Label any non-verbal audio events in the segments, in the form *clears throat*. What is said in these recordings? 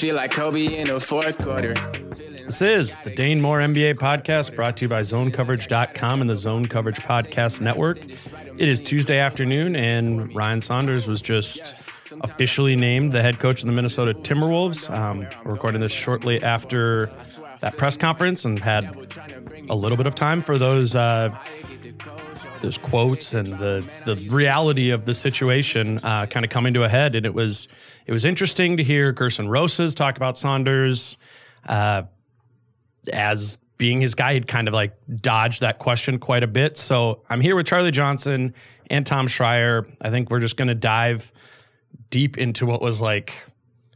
Feel like Kobe in the fourth quarter. This is the Dane Moore NBA podcast brought to you by zonecoverage.com and the Zone Coverage Podcast Network. It is Tuesday afternoon, and Ryan Saunders was just officially named the head coach of the Minnesota Timberwolves. Um, we're recording this shortly after that press conference and had a little bit of time for those uh, those quotes and the the reality of the situation uh, kind of coming to a head. And it was it was interesting to hear Gersson Rosas talk about Saunders uh, as being his guy. He'd kind of like dodged that question quite a bit. So I'm here with Charlie Johnson and Tom Schreier. I think we're just going to dive deep into what was like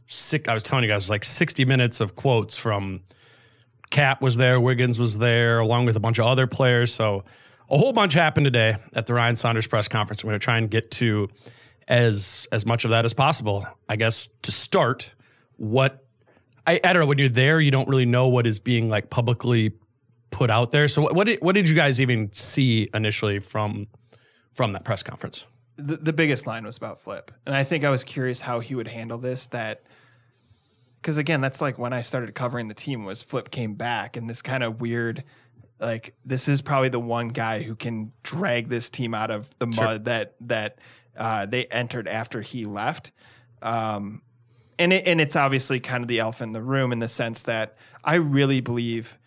sick. I was telling you guys, like 60 minutes of quotes from KAT was there, Wiggins was there, along with a bunch of other players. So a whole bunch happened today at the Ryan Saunders press conference. I'm going to try and get to as as much of that as possible. I guess to start, what I, I don't know when you're there, you don't really know what is being like publicly put out there. So what, what did what did you guys even see initially from from that press conference? The, the biggest line was about Flip. And I think I was curious how he would handle this. That, because again, that's like when I started covering the team was Flip came back and this kind of weird, like this is probably the one guy who can drag this team out of the mud Sure. that, that uh, they entered after he left. Um, and it, and it's obviously kind of the elephant in the room in the sense that I really believe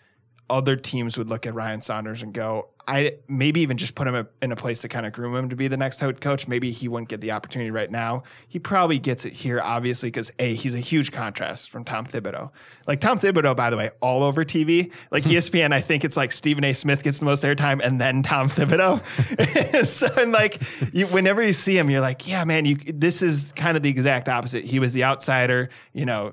other teams would look at Ryan Saunders and go, I maybe even just put him in a place to kind of groom him to be the next head coach. Maybe he wouldn't get the opportunity right now. He probably gets it here, obviously, because a he's a huge contrast from Tom Thibodeau. Like Tom Thibodeau, by the way, all over TV. Like *laughs* ESPN, I think it's like Stephen A. Smith gets the most airtime, and then Tom Thibodeau. *laughs* so and like you, whenever you see him, you're like, yeah, man, you. This is kind of the exact opposite. He was the outsider, you know.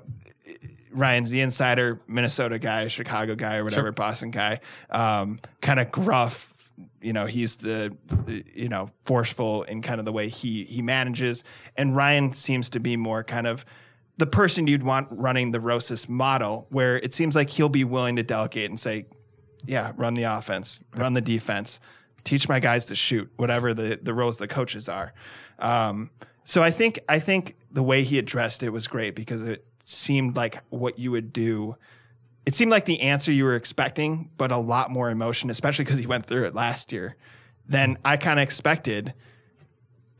Ryan's the insider, Minnesota guy, Chicago guy, or whatever, Boston guy. Um, kind of gruff. You know, he's the you know forceful in kind of the way he he manages, and Ryan seems to be more kind of the person you'd want running the Rosas model, where it seems like he'll be willing to delegate and say, "Yeah, run the offense, run the defense, teach my guys to shoot, whatever the the roles the coaches are." Um, so I think I think the way he addressed it was great because it seemed like what you would do. It seemed like the answer you were expecting, but a lot more emotion, especially because he went through it last year, than I kind of expected.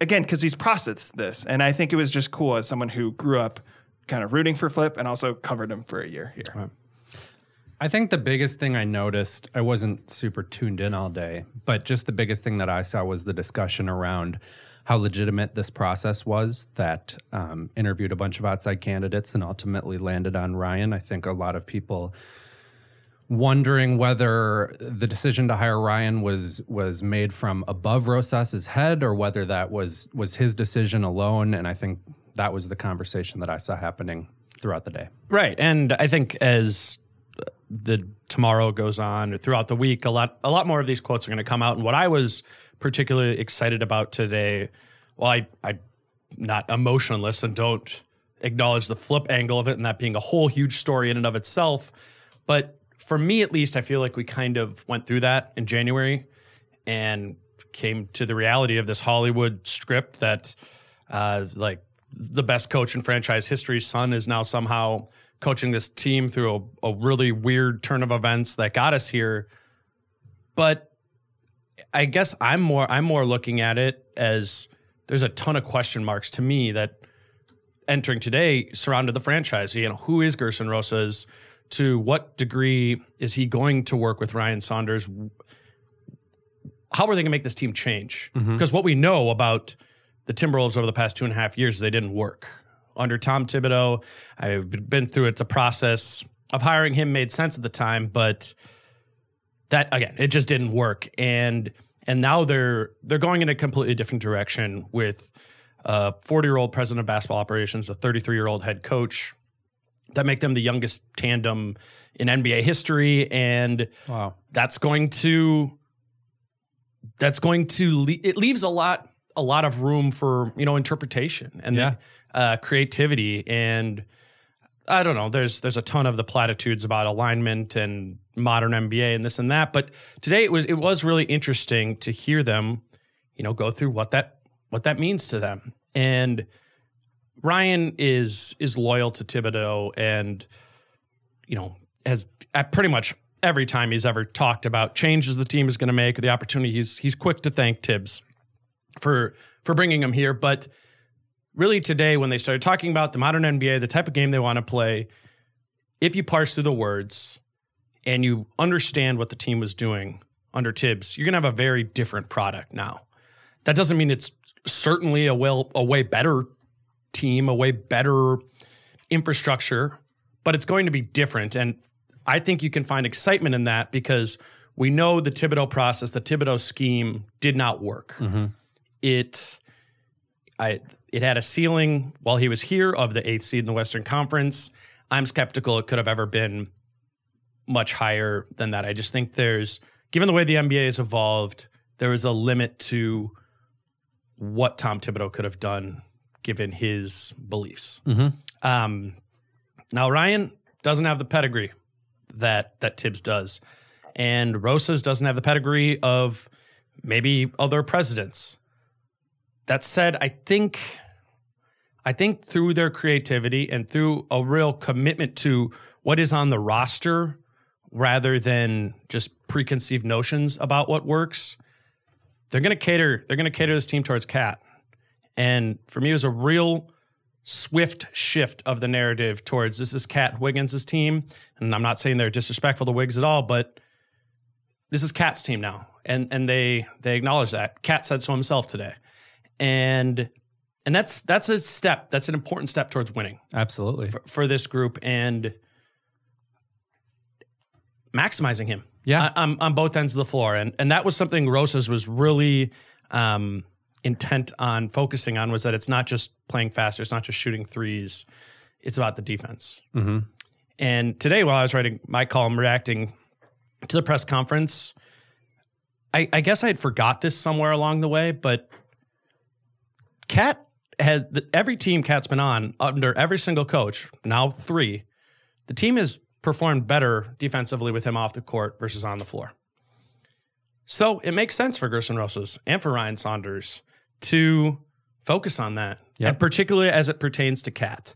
Again, because he's processed this, and I think it was just cool as someone who grew up kind of rooting for Flip and also covered him for a year here. I think the biggest thing I noticed, I wasn't super tuned in all day, but just the biggest thing that I saw was the discussion around how legitimate this process was that um, interviewed a bunch of outside candidates and ultimately landed on Ryan. I think a lot of people wondering whether the decision to hire Ryan was was made from above Rosas's head or whether that was was his decision alone. And I think that was the conversation that I saw happening throughout the day. Right. And I think as the tomorrow goes on or throughout the week, a lot a lot more of these quotes are going to come out. And what I was particularly excited about today, well, I I not emotionless and don't acknowledge the flip angle of it and that being a whole huge story in and of itself. But for me at least, I feel like we kind of went through that in January and came to the reality of this Hollywood script that uh, like the best coach in franchise history's son, is now somehow coaching this team through a, a really weird turn of events that got us here. But I guess I'm more I'm more looking at it as there's a ton of question marks to me that entering today surrounded the franchise. You know, who is Gersson Rosas? To what degree is he going to work with Ryan Saunders? How are they going to make this team change? Mm-hmm. Because what we know about the Timberwolves over the past two and a half years is they didn't work. Under Tom Thibodeau, I've been through it. The process of hiring him made sense at the time, but that again, it just didn't work. And and now they're they're going in a completely different direction with a 40 year old president of basketball operations, a 33 year old head coach that make them the youngest tandem in NBA history, and Wow. that's going to that's going to le- it leaves a lot a lot of room for you know interpretation and Yeah. uh, creativity and I don't know. There's there's a ton of the platitudes about alignment and modern NBA and this and that. But today it was it was really interesting to hear them, you know, go through what that what that means to them. And Ryan is is loyal to Thibodeau and you know has at pretty much every time he's ever talked about changes the team is going to make or the opportunity he's he's quick to thank Tibbs for for bringing him here. But really today when they started talking about the modern NBA, the type of game they want to play, if you parse through the words and you understand what the team was doing under Tibbs, you're to have a very different product now. That doesn't mean it's certainly a well a way better team, a way better infrastructure, but it's going to be different and I think you can find excitement in that because we know the Thibodeau process, the Thibodeau scheme did not work. Mm-hmm. It I it had a ceiling while he was here of the eighth seed in the Western Conference. I'm skeptical it could have ever been much higher than that. I just think there's given the way the NBA has evolved, there is a limit to what Tom Thibodeau could have done given his beliefs. Um, now Ryan doesn't have the pedigree that that Tibbs does, and Rosas doesn't have the pedigree of maybe other presidents. That said, I think I think through their creativity and through a real commitment to what is on the roster rather than just preconceived notions about what works, they're going to cater they're going to cater this team towards KAT. And for me it was a real swift shift of the narrative towards this is KAT Wiggins' team. And I'm not saying they're disrespectful to Wiggs at all, but this is KAT's team now. And and they they acknowledge that. KAT said so himself today. And and that's that's a step. That's an important step towards winning Absolutely. for, for this group and maximizing him. Yeah. on, on- on both ends of the floor, and and that was something Rosas was really um, intent on focusing on was that it's not just playing faster, it's not just shooting threes, it's about the defense. Mm-hmm. And today, while I was writing my column, reacting to the press conference, I, I guess I had forgot this somewhere along the way, but KAT has every team KAT's been on under every single coach, now three, the team has performed better defensively with him off the court versus on the floor. So it makes sense for Gersson Rosas and for Ryan Saunders to focus on that, Yep. and particularly as it pertains to KAT.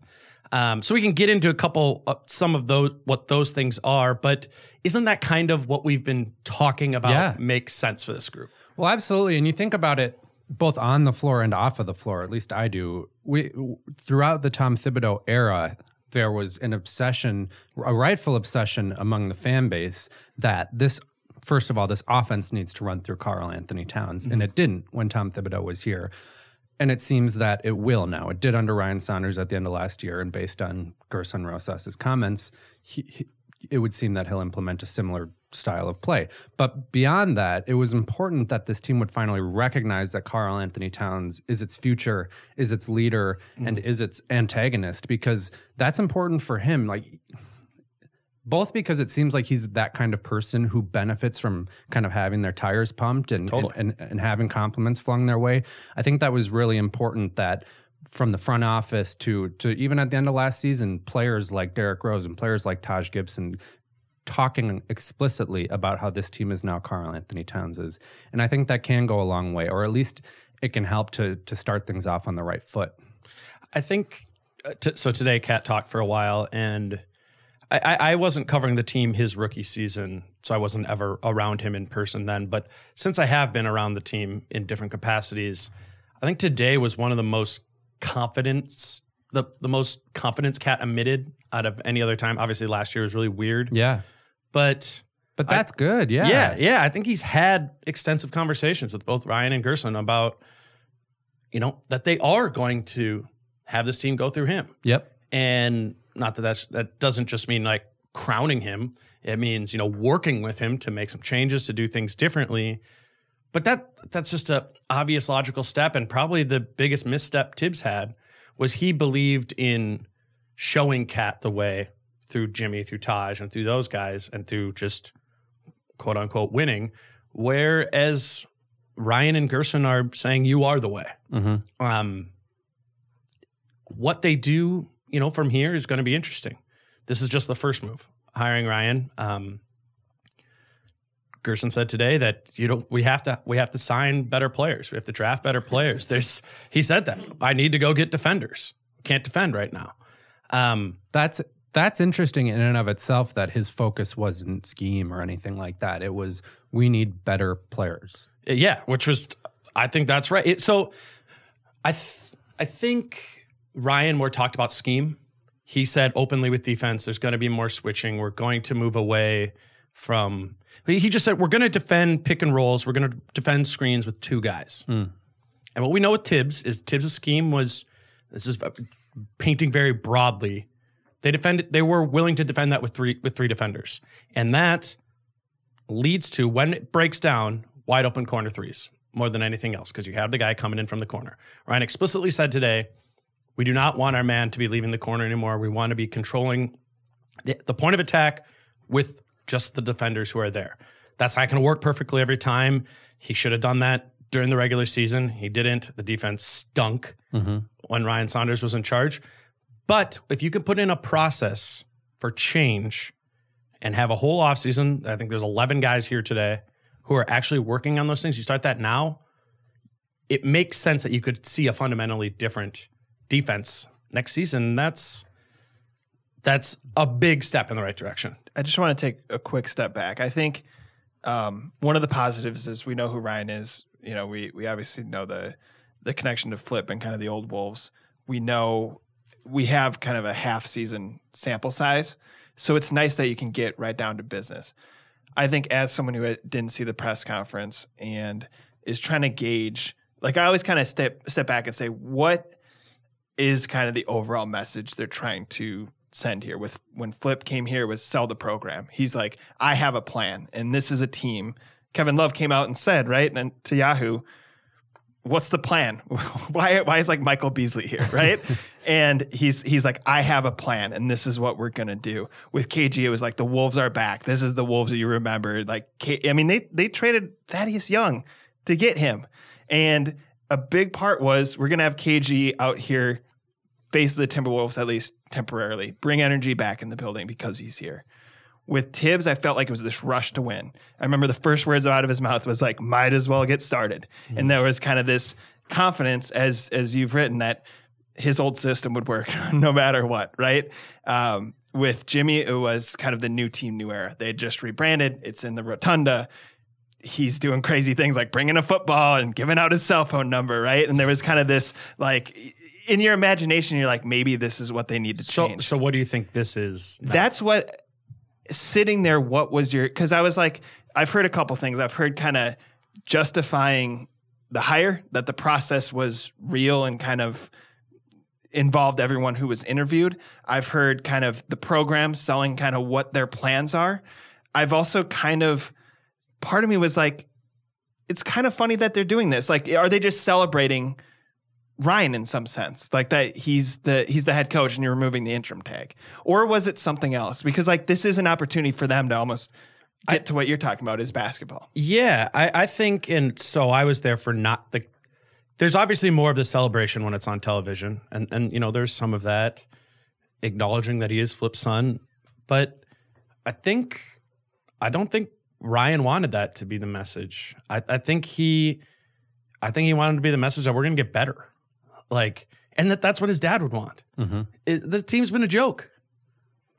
Um, so we can get into a couple, uh, some of those, what those things are. But isn't that kind of what we've been talking about? Yeah. Makes sense for this group. Well, absolutely. And you think about it both on the floor and off of the floor, at least I do. We throughout the Tom Thibodeau era, there was an obsession, a rightful obsession among the fan base that this first of all, this offense needs to run through Karl Anthony Towns. And mm-hmm. it didn't when Tom Thibodeau was here. And it seems that it will now. It did under Ryan Saunders at the end of last year. And based on Gersson Rosas's comments, he, he, it would seem that he'll implement a similar style of play. But beyond that, it was important that this team would finally recognize that Karl Anthony Towns is its future, is its leader, mm-hmm. and is its antagonist because that's important for him. Like both because it seems like he's that kind of person who benefits from kind of having their tires pumped and, and, and, and having compliments flung their way. I think that was really important that from the front office to to even at the end of last season, players like Derrick Rose and players like Taj Gibson talking explicitly about how this team is now Karl Anthony Towns's. And I think that can go a long way, or at least it can help to to start things off on the right foot. I think uh, t- so. Today, KAT talked for a while, and I, I wasn't covering the team his rookie season, so I wasn't ever around him in person then. But since I have been around the team in different capacities, I think today was one of the most confidence the the most confidence KAT emitted out of any other time. Obviously, last year was really weird, Yeah. but But that's good. Yeah. yeah, yeah. I think he's had extensive conversations with both Ryan and Gersson about, you know, that they are going to have this team go through him. Yep. And not that that's that doesn't just mean like crowning him. It means you know working with him to make some changes to do things differently. But that that's just a obvious logical step, and probably the biggest misstep Tibbs had was he believed in showing KAT the way through Jimmy, through Taj, and through those guys, and through just quote unquote winning. Whereas Ryan and Gersson are saying you are the way. Um, what they do, you know, from here is going to be interesting. This is just the first move, hiring Ryan. Um, Gersson said today that you don't. We have to. We have to sign better players. We have to draft better players. There's. He said that I need to go get defenders. Can't defend right now. Um, That's that's interesting in and of itself that his focus wasn't scheme or anything like that. It was we need better players. Yeah, which was I think that's right. It, so I th- I think Ryan more talked about scheme. He said openly with defense, there's going to be more switching. We're going to move away from. He just said we're going to defend pick and rolls. We're going to defend screens with two guys. Hmm. And what we know with Tibbs is Tibbs' scheme was this is uh, painting very broadly. They defended. They were willing to defend that with three with three defenders, and that leads to when it breaks down wide open corner threes more than anything else because you have the guy coming in from the corner. Ryan explicitly said today, we do not want our man to be leaving the corner anymore. We want to be controlling the, the point of attack with just the defenders who are there. That's not going to work perfectly every time. He should have done that during the regular season. He didn't. The defense stunk mm-hmm. when Ryan Saunders was in charge. But if you can put in a process for change and have a whole offseason, I think there's 11 guys here today who are actually working on those things. You start that now, it makes sense that you could see a fundamentally different defense next season. That's that's a big step in the right direction. I just want to take a quick step back. I think um, one of the positives is we know who Ryan is. You know, we we obviously know the the connection to Flip and kind of the old Wolves. We know we have kind of a half season sample size, so it's nice that you can get right down to business. I think as someone who didn't see the press conference and is trying to gauge, like I always kind of step step back and say, what is kind of the overall message they're trying to send here with when flip came here was sell the program. He's like i have a plan and this is a team. Kevin love came out and said right and to yahoo what's the plan? *laughs* Why why is like michael beasley here? *laughs* Right? And he's he's like i have a plan and this is what we're gonna do. With kg it was like the wolves are back. This is the wolves that you remember. Like K, i mean they they traded thaddeus young to get him. And a big part was we're gonna have kg out here face the Timberwolves at least temporarily, bring energy back in the building because he's here. With Tibbs, I felt like it was this rush to win. I remember the first words out of his mouth was like, "Might as well get started," and there was kind of this confidence, as as you've written, that his old system would work *laughs* no matter what, right? Um, with Jimmy, it was kind of the new team, new era. They had just rebranded. It's in the rotunda he's doing crazy things like bringing a football and giving out his cell phone number, right? And there was kind of this like in your imagination, you're like, maybe this is what they need to So change. so what do you think this is? now? That's what sitting there. What was your? Because I was like, I've heard a couple things. I've heard kind of justifying the hire that the process was real and kind of involved everyone who was interviewed. I've heard kind of the program selling kind of what their plans are. I've also kind of part of me was like, it's kind of funny that they're doing this. Like, are they just celebrating Ryan in some sense? Like that he's the he's the head coach and you're removing the interim tag? Or was it something else? Because like this is an opportunity for them to almost get to what you're talking about is basketball. Yeah, I, I think, and so I was there for not the. There's obviously more of the celebration when it's on television, and and you know there's some of that, acknowledging that he is Flip's son, but I think, I don't think Ryan wanted that to be the message. I, I think he, I think he wanted to be the message that we're going to get better, like, and that that's what his dad would want. Mm-hmm. It- the team's been a joke.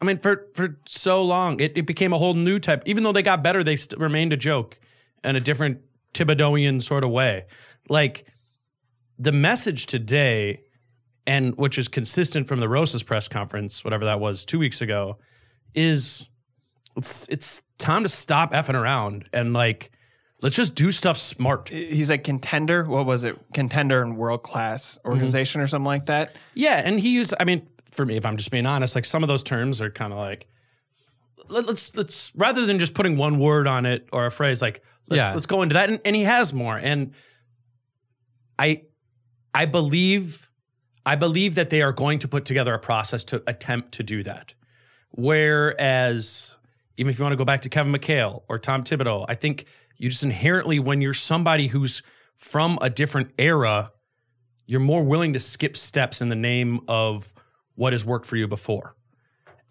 I mean, for for so long, it, it became a whole new type. Even though they got better, they st- remained a joke in a different Thibodeauian sort of way. Like the message today, and which is consistent from the Rosas press conference, whatever that was two weeks ago, is it's it's time to stop effing around and like let's just do stuff smart. He's a contender. What was it? Contender and world class mm-hmm. organization or something like that. Yeah, and he used. I mean, for me, if I'm just being honest, like some of those terms are kind of like let, us let's rather than just putting one word on it or a phrase, like let's Yeah. let's go into that. And, and he has more. And I I believe I believe that they are going to put together a process to attempt to do that. Whereas even if you want to go back to Kevin McHale or Tom Thibodeau, I think you just inherently, when you're somebody who's from a different era, you're more willing to skip steps in the name of what has worked for you before.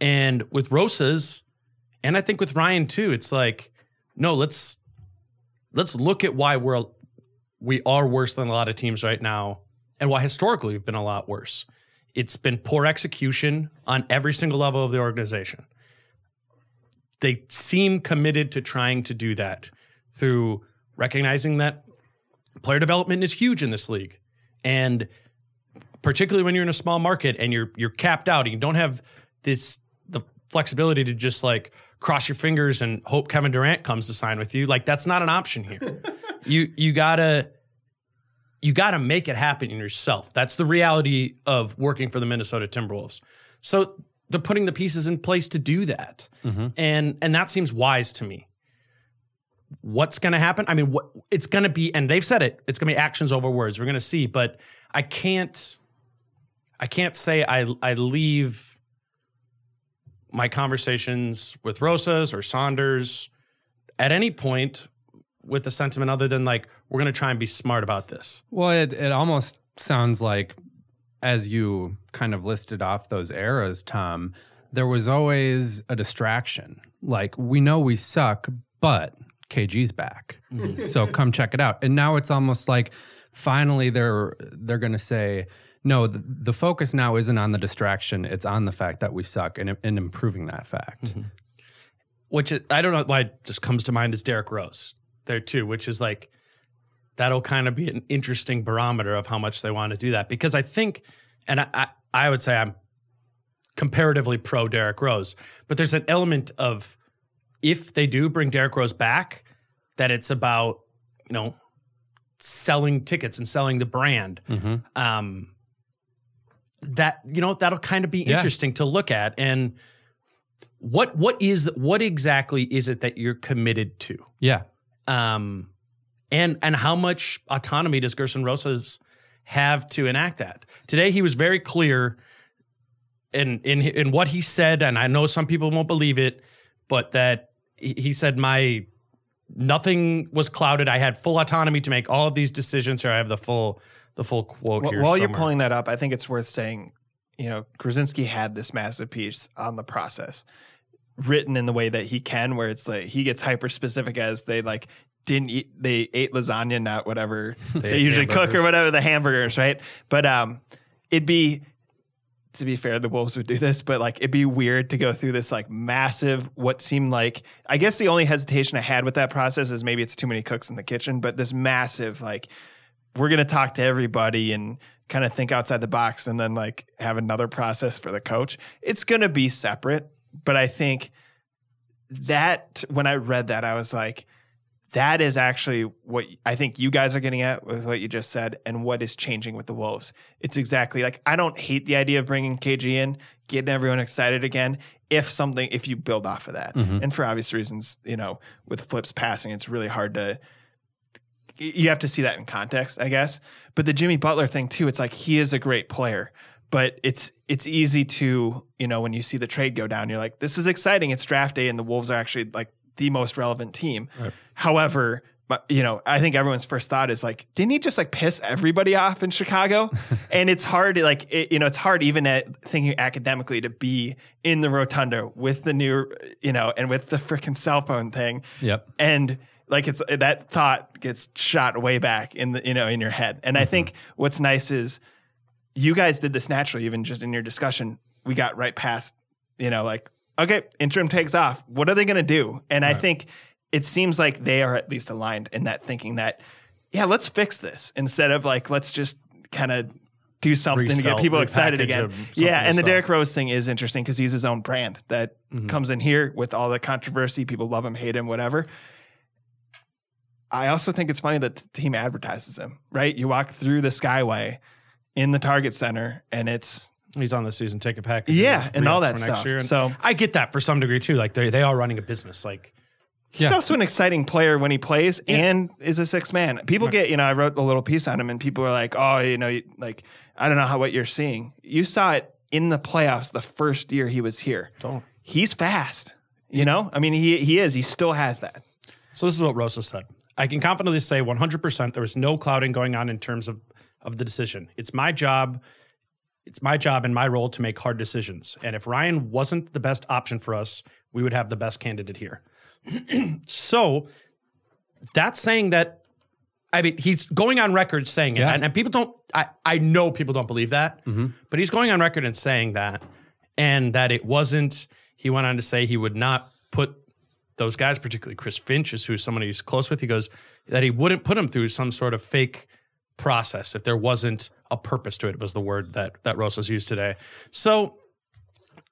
And with Rosas, and I think with Ryan too, it's like, no, let's let's look at why we're we are worse than a lot of teams right now, and why historically we've been a lot worse. It's been poor execution on every single level of the organization. They seem committed to trying to do that through recognizing that player development is huge in this league. And particularly when you're in a small market and you're you're capped out and you don't have this the flexibility to just like cross your fingers and hope Kevin Durant comes to sign with you. Like that's not an option here. *laughs* you you gotta you gotta make it happen yourself. That's the reality of working for the Minnesota Timberwolves. So they're putting the pieces in place to do that. Mm-hmm. And and that seems wise to me. What's going to happen? I mean, what it's going to be, and they've said it. It's going to be actions over words. We're going to see, but I can't. I can't say I I leave my conversations with Rosas or Saunders at any point with the sentiment other than like we're going to try and be smart about this. Well, it, it almost sounds like, as you kind of listed off those eras, Tom, there was always a distraction. Like, we know we suck, but KG's back. Mm-hmm. So come check it out. And now it's almost like finally they're they're going to say, no, the, the focus now isn't on the distraction. It's on the fact that we suck and, and improving that fact. Mm-hmm. which it, I don't know why it just comes to mind is Derrick Rose there too, which is like that'll kind of be an interesting barometer of how much they want to do that because I think, and I I, I would say I'm comparatively pro Derrick Rose, but there's an element of if they do bring Derrick Rose back, that it's about you know selling tickets and selling the brand. Um, that you know that'll kind of be Yeah. interesting to look at and what what is what exactly is it that you're committed to Yeah. um and and how much autonomy does gersson rosas have to enact that? Today he was very clear in in in what he said and i know some people won't believe it but that he said my nothing was clouded. I had full autonomy to make all of these decisions. Here i have the full the full quote Wh- here While you're pulling that up, I think it's worth saying, you know, Krawczynski had this massive piece on the process written in the way that he can, where it's like he gets hyper specific as they like didn't eat, they ate lasagna, not whatever *laughs* they, ate usually cook or whatever the hamburgers, right? But um, it'd be to be fair, the Wolves would do this, but like it'd be weird to go through this like massive, what seemed like, I guess the only hesitation I had with that process is maybe it's too many cooks in the kitchen, but this massive, like, we're going to talk to everybody and kind of think outside the box and then like have another process for the coach. It's going to be separate, but I think that when I read that, I was like, that is actually what I think you guys are getting at with what you just said and what is changing with the Wolves. It's exactly like I don't hate the idea of bringing KG in, getting everyone excited again. If something, if you build off of that, mm-hmm. and for obvious reasons, you know, with flips passing, it's really hard to. You have to see that in context, I guess. But the Jimmy Butler thing too, it's like he is a great player, but it's it's easy to you know when you see the trade go down, you're like, this is exciting. It's draft day, and the Wolves are actually like the most relevant team. However, but you know, I think everyone's first thought is like, didn't he just like piss everybody off in Chicago? *laughs* and it's hard, like it, you know, it's hard even at thinking academically to be in the rotunda with the new, you know, and with the freaking cell phone thing. Yep. And like it's that thought gets shot way back in the you know in your head. And I mm-hmm. think what's nice is you guys did this naturally, even just in your discussion. We got right past, you know, like okay, interim takes off. What are they going to do? And I think it seems like they are at least aligned in that thinking that, yeah, let's fix this instead of like, let's just kind of do something to get people excited again. Yeah. And the. Derrick Rose thing is interesting because he's his own brand that Mm-hmm. comes in here with all the controversy. People love him, hate him, whatever. I also think it's funny that the team advertises him, right? You walk through the Skyway in the Target Center and it's He's on the season ticket package. Yeah, and all that for stuff. And So- I get that for some degree too. Like they they are running a business. Like He's also an exciting player when he plays and is a six man. People get, you know, I wrote a little piece on him and people are like, oh, you know, like, I don't know how what you're seeing. You saw it in the playoffs the first year he was here. Don't. He's fast. You know, I mean, he he is. He still has that. So this is what Rosas said. I can confidently say 100% there was no clouding going on in terms of, of the decision. It's my job. It's my job and my role to make hard decisions. And if Ryan wasn't the best option for us, we would have the best candidate here. *clears throat* so that's saying that, I mean, he's going on record saying it. Yeah. And, and people don't, I, I know people don't believe that, mm-hmm. but he's going on record and saying that. And that it wasn't, he went on to say he would not put those guys, particularly Chris Finch, is who somebody he's close with. He goes that he wouldn't put him through some sort of fake process if there wasn't a purpose to it. Was the word that that Rosas used today. So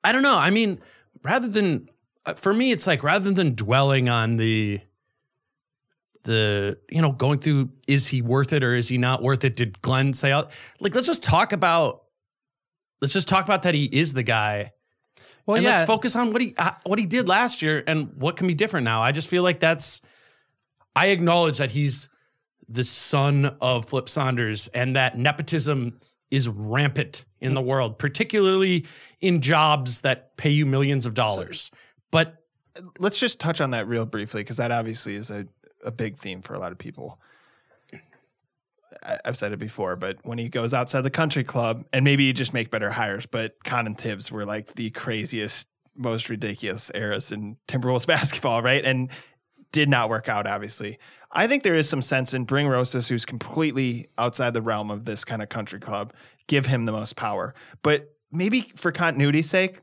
I don't know. I mean, rather than uh, for me, it's like rather than dwelling on the the you know going through is he worth it or is he not worth it? Did Glenn say out like let's just talk about let's just talk about that he is the guy Well, and yeah. let's focus on what he uh, what he did last year and what can be different now. I just feel like that's I acknowledge that he's the son of Flip Saunders and that nepotism is rampant in the world, particularly in jobs that pay you millions of dollars. But Let's just touch on that real briefly because that obviously is a, a big theme for a lot of people. I- I've said it before, but when he goes outside the country club, and maybe you just make better hires, but Kahn and Tibbs were like the craziest, most ridiculous eras in Timberwolves *laughs* basketball, right? And did not work out, obviously. I think there is some sense in bring Rosas, who's completely outside the realm of this kind of country club, give him the most power. But maybe for continuity's sake,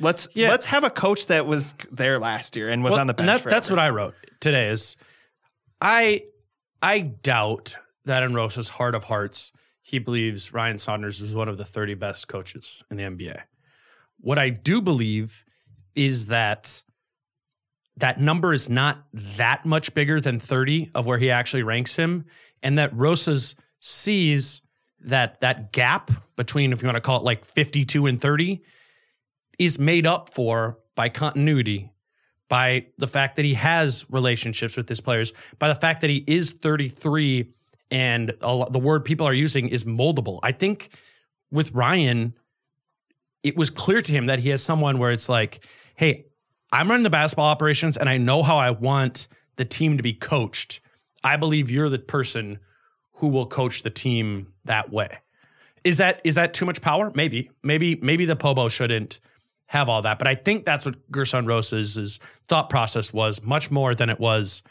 let's Yeah. let's have a coach that was there last year and was Well, on the bench. that, that's what I wrote today. Is I I doubt that in Rosa's heart of hearts he believes Ryan Saunders is one of the 30 best coaches in the NBA. What I do believe is that that number is not that much bigger than 30 of where he actually ranks him, and that Rosas sees that that gap between, if you want to call it like 52 and 30, is made up for by continuity, by the fact that he has relationships with his players, by the fact that he is 33 and lot, the word people are using is moldable. I think with Ryan, it was clear to him that he has someone where it's like, hey, I'm running the basketball operations and I know how I want the team to be coached. I believe you're the person who will coach the team that way. Is that is that too much power? Maybe. Maybe maybe the Pobo shouldn't have all that. But I think that's what Gersson Rosas' his thought process was much more than it was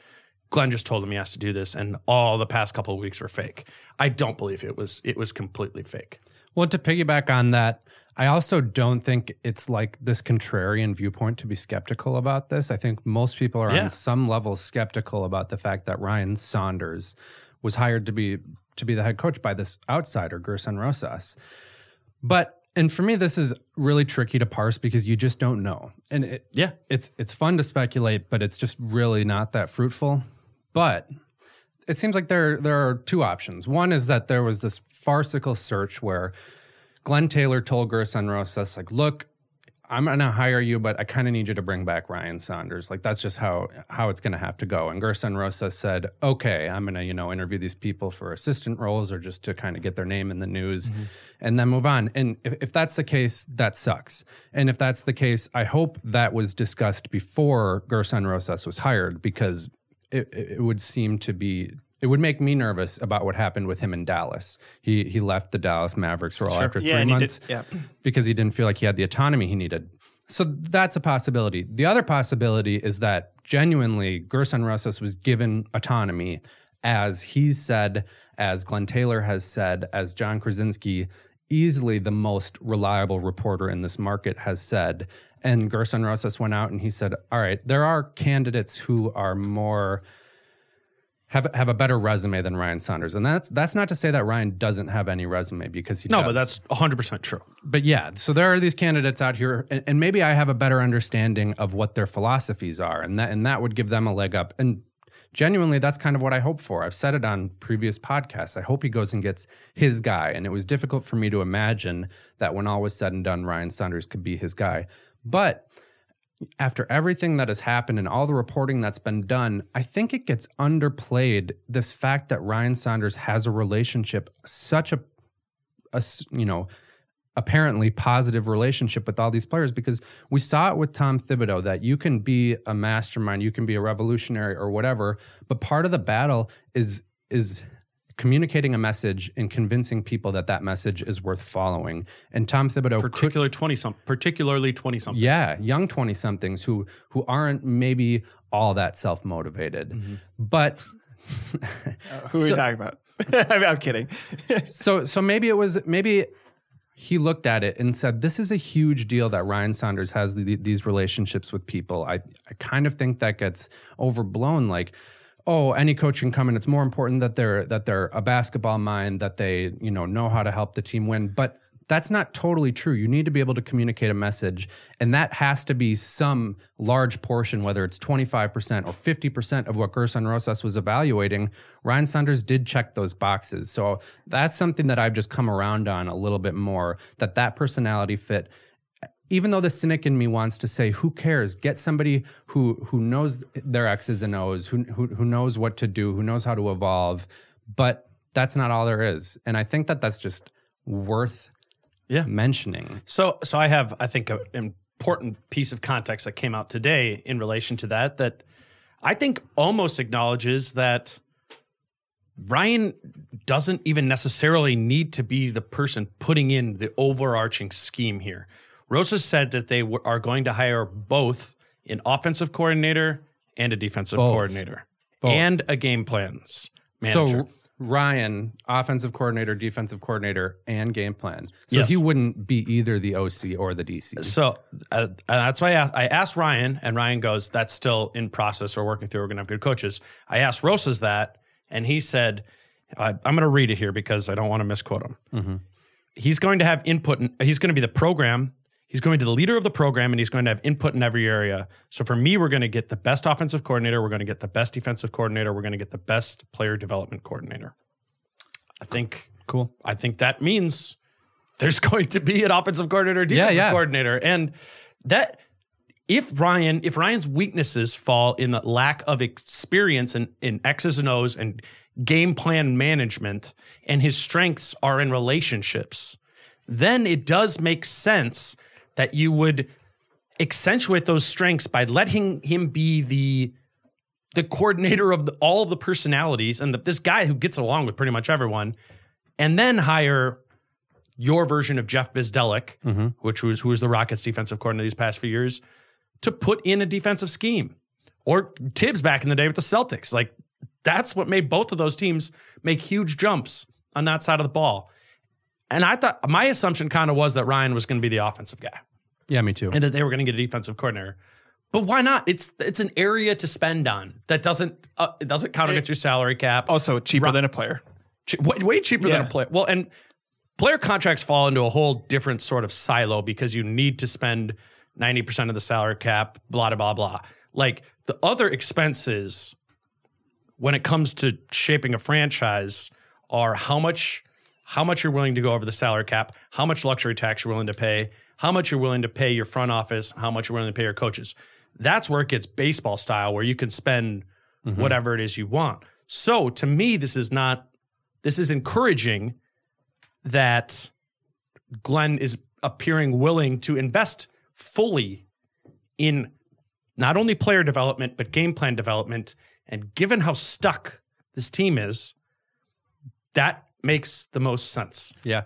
Glenn just told him he has to do this and all the past couple of weeks were fake. I don't believe it was it was completely fake. Well, to piggyback on that, I also don't think it's like this contrarian viewpoint to be skeptical about this. I think most people are Yeah. on some level skeptical about the fact that Ryan Saunders was hired to be to be the head coach by this outsider, Gersson Rosas. But and for me, this is really tricky to parse because you just don't know. And it, Yeah. it's it's fun to speculate, but it's just really not that fruitful But it seems like there there are two options. One is that there was this farcical search where Glenn Taylor told Gersson Rosas, like, look, I'm gonna hire you, but I kind of need you to bring back Ryan Saunders. Like that's just how how it's gonna have to go. And Gersson Rosas said, okay, I'm gonna you know interview these people for assistant roles or just to kind of get their name in the news, mm-hmm. and then move on. And if, if that's the case, that sucks. And if that's the case, I hope that was discussed before Gersson Rosas was hired because it, it would seem to be it would make me nervous about what happened with him in Dallas. He he left the Dallas Mavericks role after Yeah, three he did- months yeah. because he didn't feel like he had the autonomy he needed. So that's a possibility. The other possibility is that genuinely Gersson Rosas was given autonomy, as he said, as Glenn Taylor has said, as Jon Krawczynski, easily the most reliable reporter in this market, has said. And Gersson Rosas went out and he said, All right, there are candidates who are more have have a better resume than Ryan Saunders. And that's that's not to say that Ryan doesn't have any resume because he No, does but that's 100% true. but yeah, so there are these candidates out here, and, and maybe I have a better understanding of what their philosophies are, and that and that would give them a leg up. And genuinely, that's kind of what I hope for. I've said it on previous podcasts. I hope he goes and gets his guy, and it was difficult for me to imagine that when all was said and done, Ryan Saunders could be his guy. But after everything that has happened and all the reporting that's been done, I think it gets underplayed. This fact that Ryan Saunders has a relationship, such a, a you know, apparently positive relationship with all these players, because we saw it with Tom Thibodeau that you can be a mastermind, you can be a revolutionary or whatever, but part of the battle is is communicating a message and convincing people that that message is worth following. And Tom Thibodeau could- Particularly 20 some particularly 20 something. yeah, young 20 somethings who who aren't maybe all that self-motivated. Mm-hmm. But *laughs* Who are we talking about? *laughs* I mean, I'm kidding. *laughs* so so maybe it was maybe he looked at it and said this is a huge deal that Ryan Saunders has the, these relationships with people. I I kind of think that gets overblown like oh any coach can come in it's more important that they're that they're a basketball mind that they you know know how to help the team win but that's not totally true. You need to be able to communicate a message, and that has to be some large portion, whether it's 25% or 50% of what Gersson Rosas was evaluating. Ryan Saunders did check those boxes. So that's something that I've just come around on a little bit more that that personality fit even though the cynic in me wants to say, "Who cares? Get somebody who who knows their X's and O's, who who, who knows what to do, who knows how to evolve." But that's not all there is, and I think that that's just worth Yeah. mentioning. So, so I have, I think, an important piece of context that came out today in relation to that that I think almost acknowledges that Ryan doesn't even necessarily need to be the person putting in the overarching scheme here. Rosas said that they w- are going to hire both an offensive coordinator and a defensive Both. coordinator Both. and a game plans manager. So Ryan, offensive coordinator, defensive coordinator, and game plan. So Yes. he wouldn't be either the OC or the DC. So uh, that's why I asked, I asked Ryan, and Ryan goes, "That's still in process. We're working through. We're going to have good coaches." I asked Rosas that, and he said, I, "I'm going to read it here because I don't want to misquote him." He's going to have input. In, he's going to be the program. He's going to be the leader of the program, and he's going to have input in every area. So for me, we're going to get the best offensive coordinator. We're going to get the best defensive coordinator. We're going to get the best player development coordinator. I think cool. I think that means there's *laughs* going to be an offensive coordinator, defensive yeah. coordinator, and that if Ryan, if Ryan's weaknesses fall in the lack of experience in, in X's and O's and game plan management, and his strengths are in relationships, then it does make sense that you would accentuate those strengths by letting him be the the coordinator of the, all of the personalities and the, this guy who gets along with pretty much everyone, and then hire your version of Jeff Bzdelik, mm-hmm. which was who was the Rockets defensive coordinator these past few years, to put in a defensive scheme, or Tibbs back in the day with the Celtics. Like that's what made both of those teams make huge jumps on that side of the ball. And I thought my assumption kind of was that Ryan was going to be the offensive guy Yeah, me too. and that they were going to get a defensive coordinator. But why not? It's it's an area to spend on that doesn't uh, it doesn't count against your salary cap. Also cheaper than a player. Che- way, way cheaper than a player. Well, and player contracts fall into a whole different sort of silo because you need to spend ninety percent of the salary cap. Blah blah blah blah. Like the other expenses when it comes to shaping a franchise are how much how much you're willing to go over the salary cap, how much luxury tax you're willing to pay, how much you're willing to pay your front office, how much you're willing to pay your coaches. That's where it gets baseball style, where you can spend mm-hmm. whatever it is you want. So to me, this is not this is encouraging that Glenn is appearing willing to invest fully in not only player development but game plan development. And given how stuck this team is, that makes the most sense. Yeah.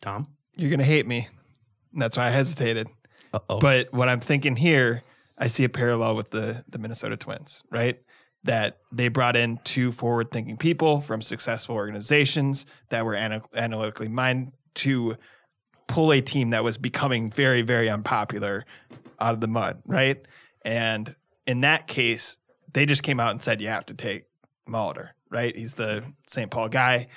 Tom, You're gonna hate me. And that's why I hesitated. Uh-oh. But what I'm thinking here, I see a parallel with the the Minnesota Twins, right? That they brought in two forward thinking people from successful organizations that were ana- analytically minded to pull a team that was becoming very, very unpopular out of the mud, right? And in that case, they just came out and said, you have to take Molitor, right? He's the St. Paul guy,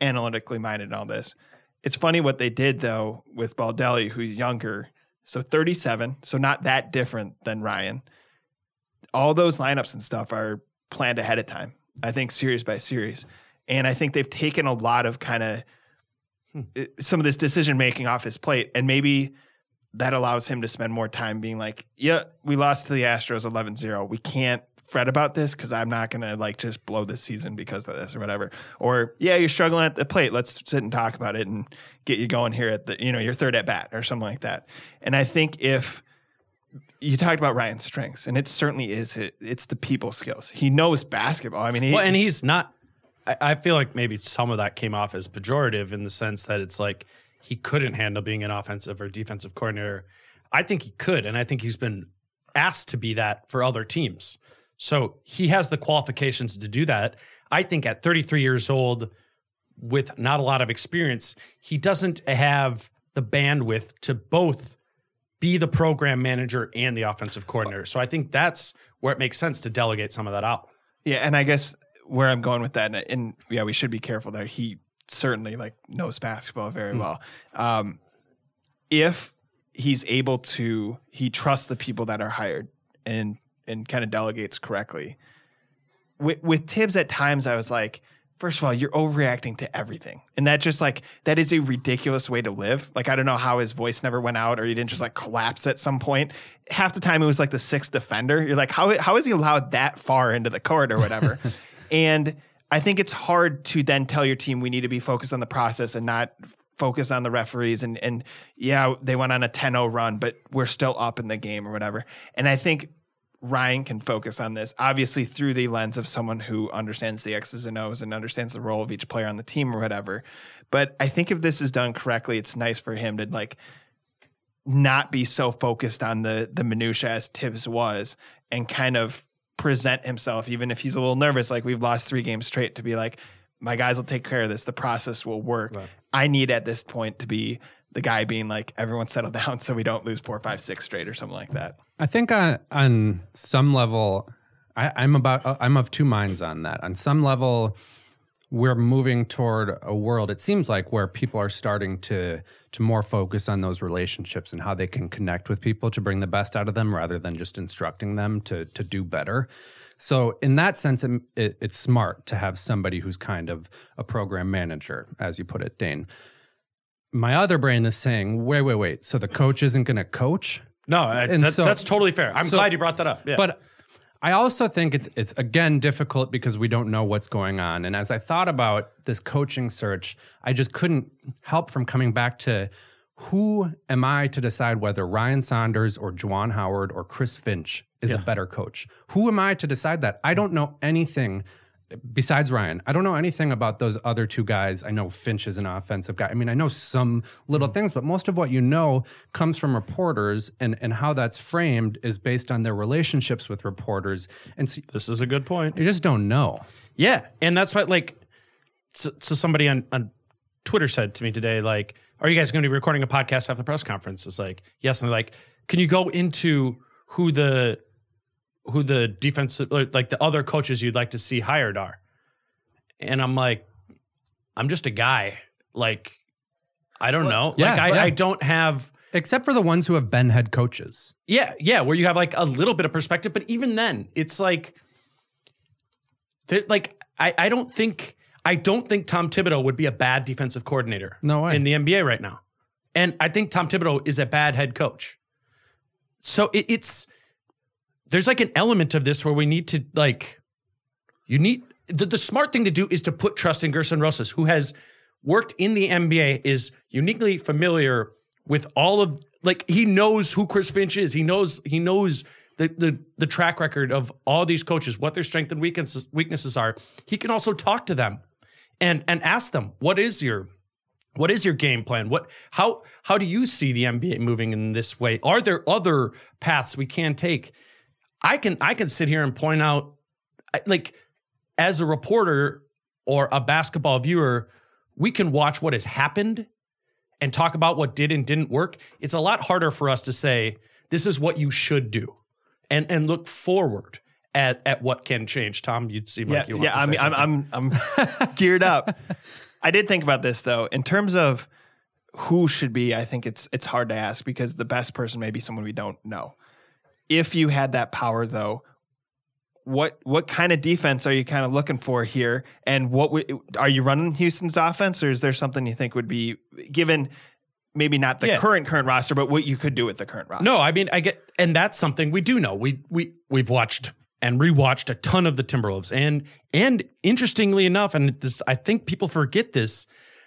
analytically minded and all this. It's funny what they did though with Baldelli, who's younger, so 37, so not that different than Ryan. All those lineups and stuff are planned ahead of time. I think series by series, and I think they've taken a lot of kind of hmm. uh, some of this decision making off his plate, and maybe that allows him to spend more time being like, "Yeah, we lost to the Astros 11-0. We can't fret about this because I'm not gonna like just blow this season because of this or whatever." Or, "Yeah, you're struggling at the plate. Let's sit and talk about it and get you going here at the you know your third at bat or something like that." And I think if you talked about Ryan's strengths, and it certainly is it, it's the people skills. He knows basketball. I mean, he, well, and he's not. I, I feel like maybe some of that came off as pejorative in the sense that it's like he couldn't handle being an offensive or defensive coordinator. I think he could, and I think he's been asked to be that for other teams. So he has the qualifications to do that. I think at 33 years old, with not a lot of experience, he doesn't have the bandwidth to both be the program manager and the offensive coordinator. So I think that's where it makes sense to delegate some of that out. Yeah, and I guess where I'm going with that, and, and yeah, we should be careful there. He certainly like knows basketball very well. Um, if he's able to, he trusts the people that are hired and and kind of delegates correctly. With, with Thibs, at times I was like, first of all, you're overreacting to everything, and that just like that is a ridiculous way to live. Like I don't know how his voice never went out, or he didn't just like collapse at some point. Half the time it was like the sixth defender. You're like, how how is he allowed that far into the court or whatever? *laughs* and I think it's hard to then tell your team we need to be focused on the process and not focus on the referees and and yeah, they went on a 10-0 run, but we're still up in the game or whatever. And I think Ryan can focus on this, obviously through the lens of someone who understands the X's and O's and understands the role of each player on the team or whatever. But I think if this is done correctly, it's nice for him to like not be so focused on the the minutia as Thibs was and kind of present himself, even if he's a little nervous, like we've lost three games straight, to be like, my guys will take care of this. The process will work. I need at this point to be the guy being like, everyone settle *laughs* down so we don't lose four, five, six straight or something like that. I think on on some level, I, I'm about uh, I'm of two minds on that. On some level, we're moving toward a world. It seems like where people are starting to to more focus on those relationships and how they can connect with people to bring the best out of them, rather than just instructing them to to do better. So in that sense, it, it, it's smart to have somebody who's kind of a program manager, as you put it, Dane. My other brain is saying, wait, wait, wait. So the coach isn't going to coach? No, I, that, so- that's totally fair. I'm so- glad you brought that up. Yeah. But I also think it's it's again difficult because we don't know what's going on. And as I thought about this coaching search, I just couldn't help from coming back to who am I to decide whether Ryan Saunders or Juwan Howard or Chris Finch is a better coach? Who am I to decide that? I don't know anything besides Ryan. I don't know anything about those other two guys. I know Finch is an offensive guy. I mean, I know some little hmm. things, but most of what you know comes from reporters and and how that's framed is based on their relationships with reporters. And so this is a good point. you just don't know. Yeah, and that's what like. So, so somebody on on Twitter said to me today, like, "Are you guys going to be recording a podcast after the press conference?" It's like, yes, and they're like, "Can you go into who the who the defensive like the other coaches you'd like to see hired are?" And I'm like, I'm just a guy. Like, I don't know. yeah, like, I, yeah. I don't have. Except for the ones who have been head coaches. Yeah, yeah, where you have like a little bit of perspective, but even then, it's like like I, I don't think I don't think Tom Thibodeau would be a bad defensive coordinator. No way. in the NBA right now, and I think Tom Thibodeau is a bad head coach. So it, it's there's like an element of this where we need to like you need the, the smart thing to do is to put trust in Gersson Rosas, who has worked in the NBA, is uniquely familiar with all of like he knows who Chris Finch is. He knows he knows the the the track record of all these coaches, what their strengths and weaknesses weaknesses are. He can also talk to them and and ask them, what is your what is your game plan? What how how do you see the NBA moving in this way? Are there other paths we can take? I can I can sit here and point out like as a reporter or a basketball viewer, we can watch what has happened and talk about what did and didn't work. It's a lot harder for us to say this is what you should do and and look forward at at what can change. Tom, you'd seem yeah, like you want yeah. to I mean, I'm. I'm I'm geared up. *laughs* I did think about this though, in terms of who should be. I think it's it's hard to ask because the best person may be someone we don't know. If you had that power though, what what kind of defense are you kind of looking for here? And what would, are you running Houston's offense, or is there something you think would be given? Maybe not the Yeah. current current roster, but what you could do with the current roster. No, I mean I get, and that's something we do know. We we we've watched and rewatched a ton of the Timberwolves, and and interestingly enough, and this I think people forget this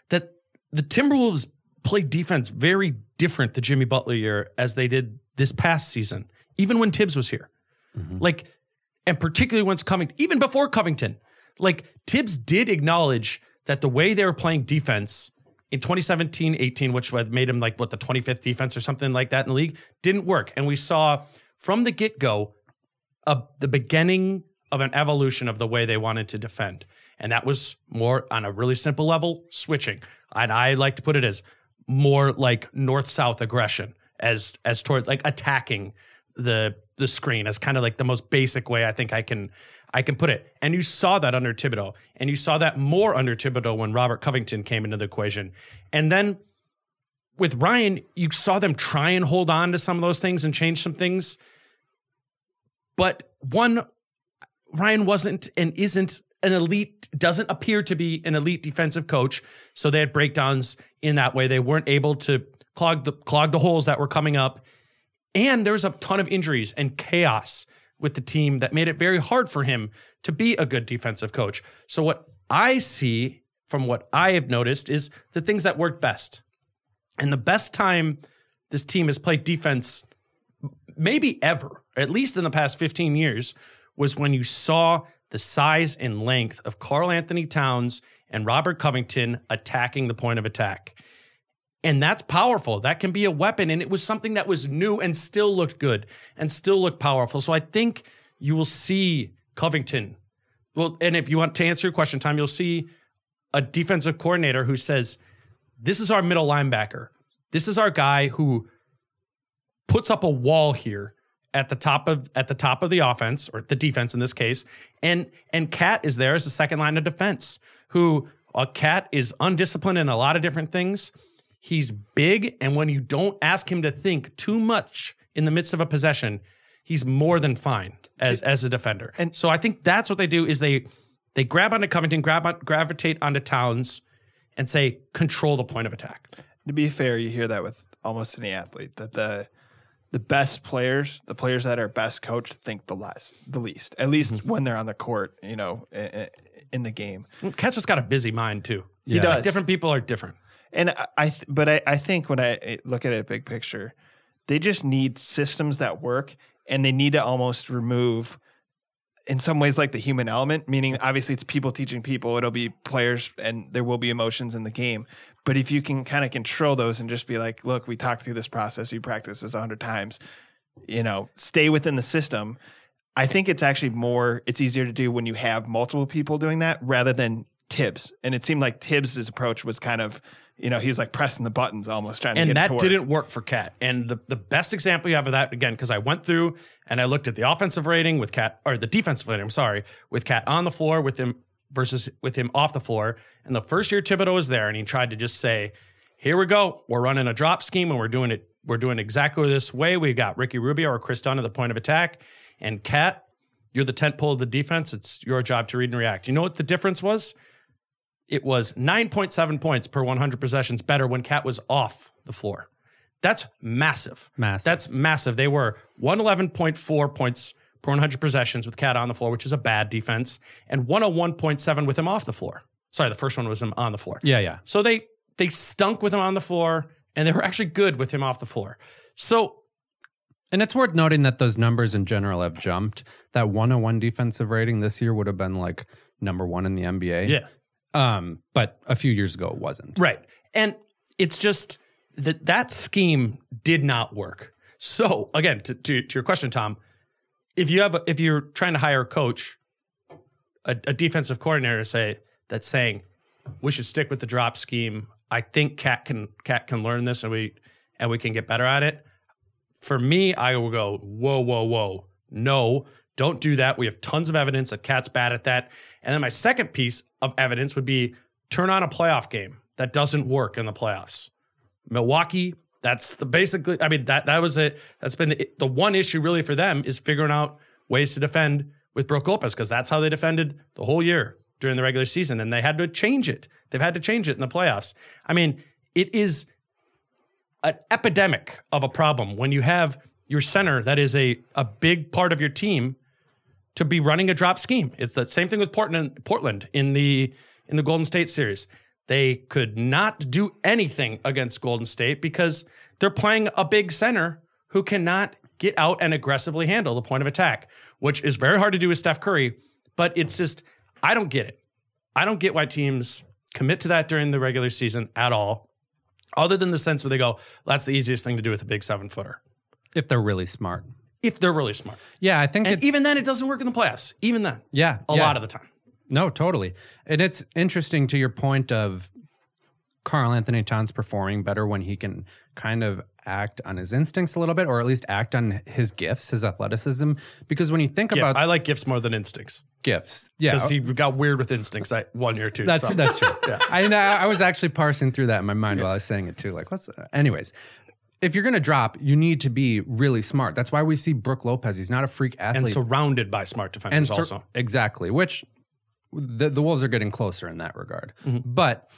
that the Timberwolves played defense very different the Jimmy Butler year as they did this past season, even when Thibs was here. Mm-hmm. Like, and particularly when it's coming, even before Covington, like Thibs did acknowledge that the way they were playing defense in 2017 18, which made him like what the 25th defense or something like that in the league, didn't work. And we saw from the get go a, uh, the beginning of an evolution of the way they wanted to defend. And that was more on a really simple level, switching. And I like to put it as more like north south aggression as as towards like attacking the the screen as kind of like the most basic way I think I can I can put it. And you saw that under Thibodeau, and you saw that more under Thibodeau when Robert Covington came into the equation. And then with Ryan, you saw them try and hold on to some of those things and change some things. But one, Ryan wasn't and isn't an elite, doesn't appear to be an elite defensive coach. So they had breakdowns in that way. They weren't able to clog the clog the holes that were coming up. And there was a ton of injuries and chaos with the team that made it very hard for him to be a good defensive coach. So what I see from what I have noticed is the things that work best. And the best time this team has played defense maybe ever, at least in the past 15 years, was when you saw the size and length of Karl Anthony Towns and Robert Covington attacking the point of attack. And that's powerful. That can be a weapon. And it was something that was new and still looked good and still looked powerful. So I think you will see Covington. Well, and if you want to answer your question, Tom, you'll see a defensive coordinator who says, This is our middle linebacker. This is our guy who puts up a wall here at the top of at the top of the offense or the defense in this case and and KAT is there as a second line of defense who a KAT is undisciplined in a lot of different things he's big and when you don't ask him to think too much in the midst of a possession he's more than fine as as a defender and so i think that's what they do is they they grab onto covington grab on, gravitate onto towns and say control the point of attack to be fair, you hear that with almost any athlete that the the best players, the players that are best coached, think the less, the least. At least Mm-hmm. when they're on the court, you know, in the game. KAT's just got a busy mind too He does. different people are different And I, I th- but I, I think when I look at it big picture, they just need systems that work, and they need to almost remove, in some ways, like the human element. Meaning, obviously, it's people teaching people. It'll be players, and there will be emotions in the game. But if you can kind of control those and just be like, look, we talked through this process. You practice this a hundred times. You know, stay within the system. I think it's actually more. It's easier to do when you have multiple people doing that rather than Thibs. And it seemed like Thibs' approach was kind of, you know, he was like pressing the buttons almost trying to and get it that to didn't work for KAT. And the, the best example you have of that again, because I went through and I looked at the offensive rating with KAT or the defensive rating. I'm sorry, with KAT on the floor with him versus with him off the floor. And the first year Thibodeau was there, and he tried to just say, "Here we go, we're running a drop scheme, and we're doing it. We're doing exactly this way. We've got Ricky Rubio or Kris Dunn at the point of attack, and KAT." You're the tent pole of the defense. It's your job to read and react. You know what the difference was? It was 9.7 points per 100 possessions better when KAT was off the floor. That's massive. Massive. That's massive. They were 111.4 points per 100 possessions with KAT on the floor, which is a bad defense, and 101.7 with him off the floor. Sorry, the first one was him on the floor. Yeah, yeah. So they they stunk with him on the floor, and they were actually good with him off the floor. So And it's worth noting that those numbers in general have jumped. That 101 defensive rating this year would have been like number one in the NBA. yeah, Um, but a few years ago it wasn't. Right. And it's just that that scheme did not work. So again, to, to, to your question, Tom, if you have a, if you're trying to hire a coach, a, a defensive coordinator say that's saying we should stick with the drop scheme. I think KAT can KAT can learn this and we and we can get better at it. For me, I will go, whoa, whoa, whoa. No, don't do that. We have tons of evidence that KAT's bad at that. And then my second piece of evidence would be turn on a playoff game. That doesn't work in the playoffs. Milwaukee, that's the basically, I mean, that that was it. That's been the, the one issue really for them is figuring out ways to defend with Brook Lopez because that's how they defended the whole year during the regular season. And they had to change it. They've had to change it in the playoffs. I mean, it is an epidemic of a problem when you have your center that is a, a big part of your team to be running a drop scheme. It's the same thing with Portland Portland in the in the Golden State series. They could not do anything against Golden State because they're playing a big center who cannot get out and aggressively handle the point of attack, which is very hard to do with Steph Curry, but it's just I don't get it. I don't get why teams commit to that during the regular season at all. Other than the sense where they go, that's the easiest thing to do with a big seven footer. If they're really smart. If they're really smart. Yeah, I think And even then, it doesn't work in the playoffs. Even then. yeah, A yeah. lot of the time. No, totally. And it's interesting to your point of Karl Anthony Towns performing better when he can kind of act on his instincts a little bit, or at least act on his gifts, his athleticism. Because when you think Yeah, about I like gifts more than instincts gifts, yeah, because he got weird with instincts that one year too. That's so. that's true. *laughs* yeah, I know. I was actually parsing through that in my mind while I was saying it too. Like, what's the, anyways? If you're gonna drop, you need to be really smart. That's why we see Brook Lopez. He's not a freak athlete, and surrounded by smart defenders and sur- also. exactly. Which the the Wolves are getting closer in that regard. Mm-hmm. But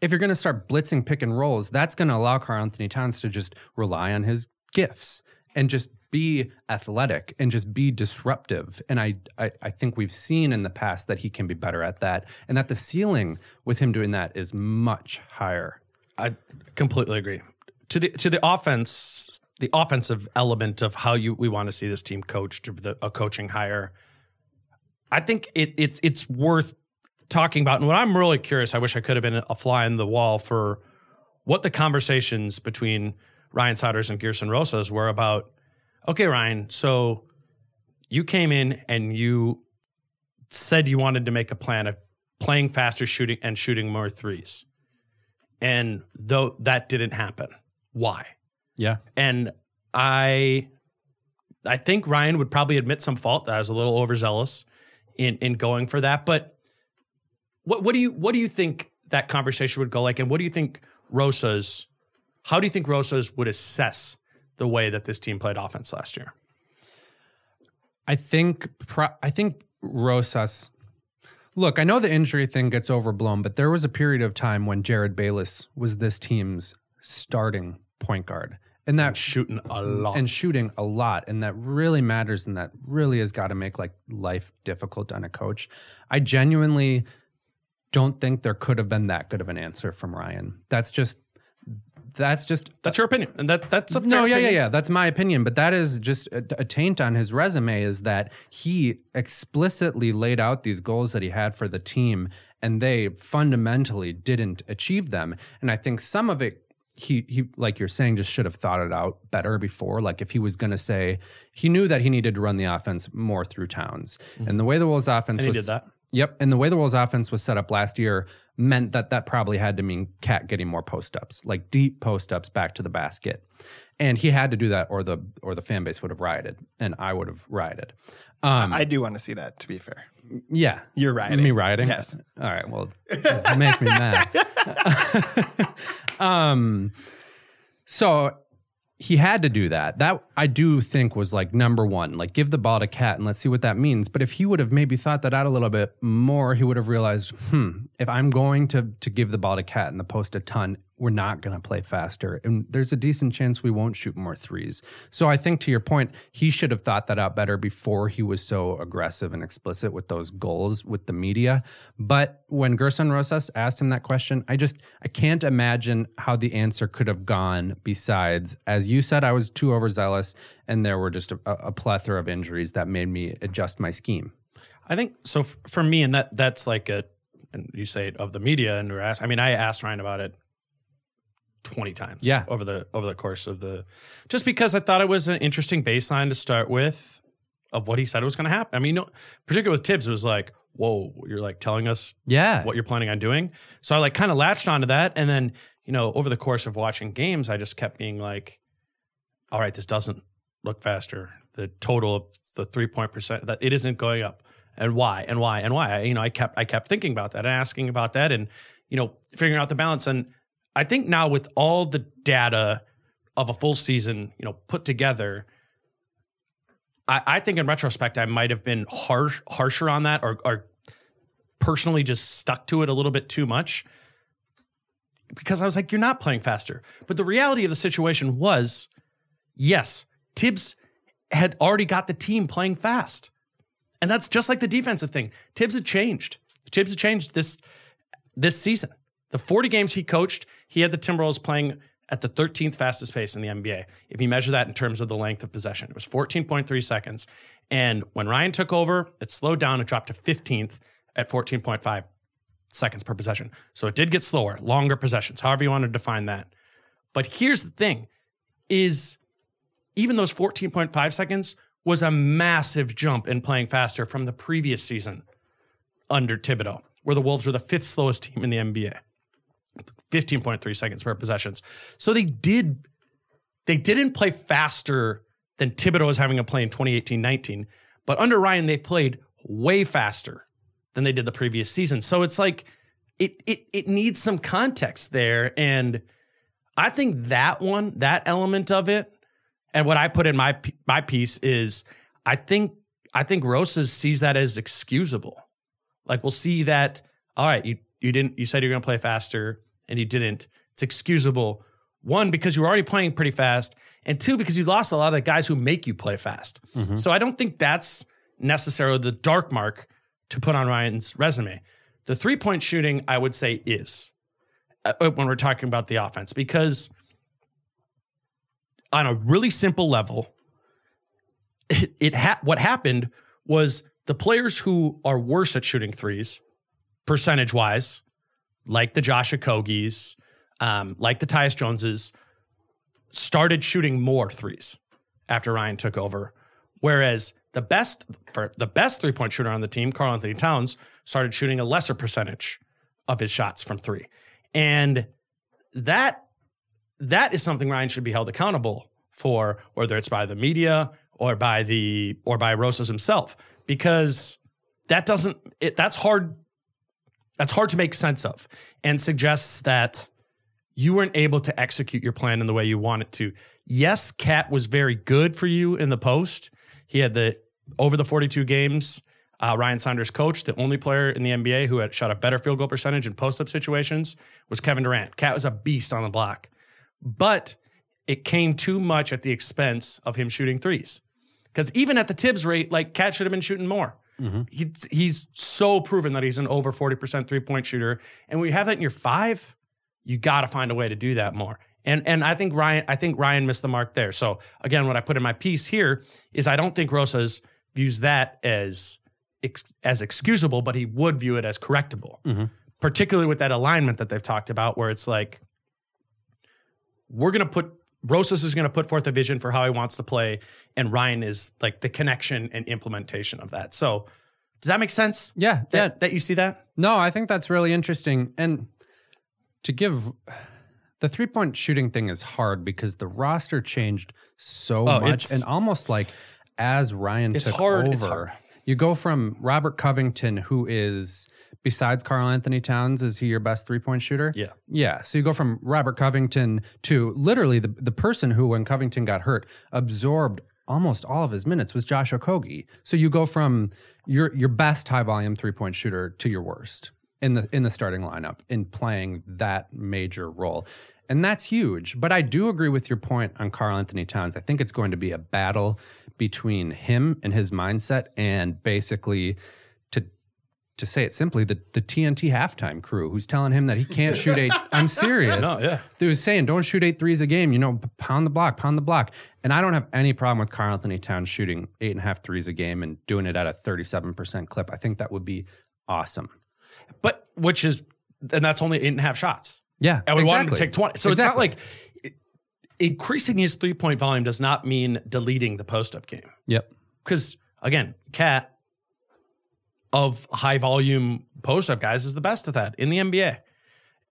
if you're gonna start blitzing pick and rolls, that's gonna allow Karl Anthony Towns to just rely on his gifts and just be athletic and just be disruptive. And I, I I think we've seen in the past that he can be better at that, and that the ceiling with him doing that is much higher. I completely agree. To the to the offense, the offensive element of how you we want to see this team coached, the, a coaching hire. I think it, it's it's worth talking about. And what I'm really curious, I wish I could have been a fly in the wall for what the conversations between Ryan Saunders and Gersson Rosas were about. Okay, Ryan, so you came in and you said you wanted to make a plan of playing faster, shooting and shooting more threes. And though that didn't happen, why? Yeah. And I I think Ryan would probably admit some fault that I was a little overzealous in in going for that. But what what do you what do you think that conversation would go like? And what do you think Rosas how do you think Rosas would assess the way that this team played offense last year? I think I think Rosas. Look, I know the injury thing gets overblown, but there was a period of time when Jerryd Bayless was this team's starting point guard, and that Shooting a lot. and shooting a lot, and that really matters, and that really has got to make like life difficult on a coach. I genuinely don't think there could have been that good of an answer from Ryan. That's just that's just That's your opinion. And that that's a no, yeah, yeah, yeah. That's my opinion, but that is just a, a taint on his resume. Is that he explicitly laid out these goals that he had for the team, and they fundamentally didn't achieve them. And I think some of it, he he, like you're saying, just should have thought it out better before. Like if he was going to say, he knew that he needed to run the offense more through Towns, and the way the Wolves offense Mm-hmm. And he was did that. Yep. And the way the Wolves offense was set up last year meant that that probably had to mean KAT getting more post ups, like deep post ups back to the basket. And he had to do that or the or the fan base would have rioted and I would have rioted. Um, I do want to see that. To be fair, yeah. you're rioting. Me rioting? Yes. All right. Well, make me mad. *laughs* *laughs* um, so he had to do that. That I do think was like number one. Like give the ball to KAT and let's see what that means. But if he would have maybe thought that out a little bit more, he would have realized, hmm, if I'm going to to give the ball to KAT in the post a ton, we're not going to play faster, and there's a decent chance we won't shoot more threes. So I think to your point, he should have thought that out better before he was so aggressive and explicit with those goals with the media. But when Gersson Rosas asked him that question, I just I can't imagine how the answer could have gone. Besides, as you said, I was too overzealous, and there were just a, a plethora of injuries that made me adjust my scheme. I think so. For me, and that that's like a, and you say of the media, and we're asked. I mean, I asked Ryan about it twenty times. Yeah. over the over the course of the, just because I thought it was an interesting baseline to start with of what he said was going to happen. I mean, no, particularly with Thibs, it was like, whoa, you're like telling us Yeah, what you're planning on doing. So I like kind of latched onto that, and then you know, over the course of watching games, I just kept being like, all right, this doesn't look faster. The total of the three point percent that it isn't going up, and why, and why, and why. I, you know, I kept I kept thinking about that and asking about that, and you know, figuring out the balance. And I think now with all the data of a full season, you know, put together. I, I think in retrospect, I might have been harsh, harsher on that, or, or personally just stuck to it a little bit too much because I was like, you're not playing faster. But the reality of the situation was, yes, Thibs had already got the team playing fast. And that's just like the defensive thing. Thibs had changed. Thibs had changed this this season. The 40 games he coached, he had the Timberwolves playing at the 13th fastest pace in the NBA. If you measure that in terms of the length of possession, it was 14.3 seconds. And when Ryan took over, it slowed down. It dropped to 15th at 14.5 seconds per possession. So it did get slower, longer possessions, however you want to define that. But here's the thing is even those 14.5 seconds was a massive jump in playing faster from the previous season under Thibodeau, where the Wolves were the fifth slowest team in the NBA. 15.3 seconds per possessions. So they did they didn't play faster than Thibodeau was having a play in 2018-19, but under Ryan they played way faster than they did the previous season. So it's like it it it needs some context there and I think that one, that element of it and what I put in my my piece is I think I think Rosas sees that as excusable. Like we'll see that all right, you you didn't you said you're going to play faster and you didn't. It's excusable. One because you were already playing pretty fast and two because you lost a lot of the guys who make you play fast. So I don't think that's necessarily the dark mark to put on Ryan's resume. The three-point shooting I would say is uh, when we're talking about the offense because on a really simple level, *laughs* it, it ha- what happened was the players who are worse at shooting threes, percentage wise, like the Josh Okogies, um, like the Tyus Joneses, started shooting more threes after Ryan took over. Whereas the best for the best three point shooter on the team, Karl Anthony Towns, started shooting a lesser percentage of his shots from three. And that that is something Ryan should be held accountable for, whether it's by the media or by the or by Rosas himself, because that doesn't it, that's hard that's hard to make sense of and suggests that you weren't able to execute your plan in the way you wanted to. Yes, KAT was very good for you in the post. He had the over the 42 games. Uh, Ryan Saunders coach, the only player in the NBA who had shot a better field goal percentage in post up situations was Kevin Durant. KAT was a beast on the block, but it came too much at the expense of him shooting threes. Because even at the Thibs rate, like KAT should have been shooting more. Mm-hmm. He's, he's so proven that he's an over 40% three point shooter. And when you have that in your five, you got to find a way to do that more. And and I think Ryan I think Ryan missed the mark there. So again, what I put in my piece here is I don't think Rosas views that as as excusable, but he would view it as correctable. Mm-hmm. Particularly with that alignment that they've talked about, where it's like we're gonna put Rosas is gonna put forth a vision for how he wants to play, and Ryan is like the connection and implementation of that. So does that make sense? Yeah, That, yeah. that you see that? No, I think that's really interesting. And to give the three point shooting thing is hard because the roster changed so Oh, much and almost like as Ryan It's took hard- over. it's hard. You go from Robert Covington, who is besides Karl Anthony Towns, is he your best three point shooter? Yeah. Yeah. So you go from Robert Covington to literally the, the person who, when Covington got hurt, absorbed almost all of his minutes was Josh Okogie. So you go from your your best high volume three point shooter to your worst in the in the starting lineup in playing that major role. And that's huge. But I do agree with your point on Karl Anthony Towns. I think it's going to be a battle between him and his mindset and basically to to say it simply, the, the TNT halftime crew who's telling him that he can't shoot eight. *laughs* I'm serious. No, yeah. They was saying, don't shoot eight threes a game, you know, pound the block, pound the block. And I don't have any problem with Karl Anthony Towns shooting eight and a half threes a game and doing it at a 37% clip. I think that would be awesome. But which is, and that's only eight and a half shots. Yeah. And we want him to take 20. So Exactly. it's not like increasing his three point volume does not mean deleting the post up game. Yep. Because again, KAT of high volume post up guys is the best at that in the NBA.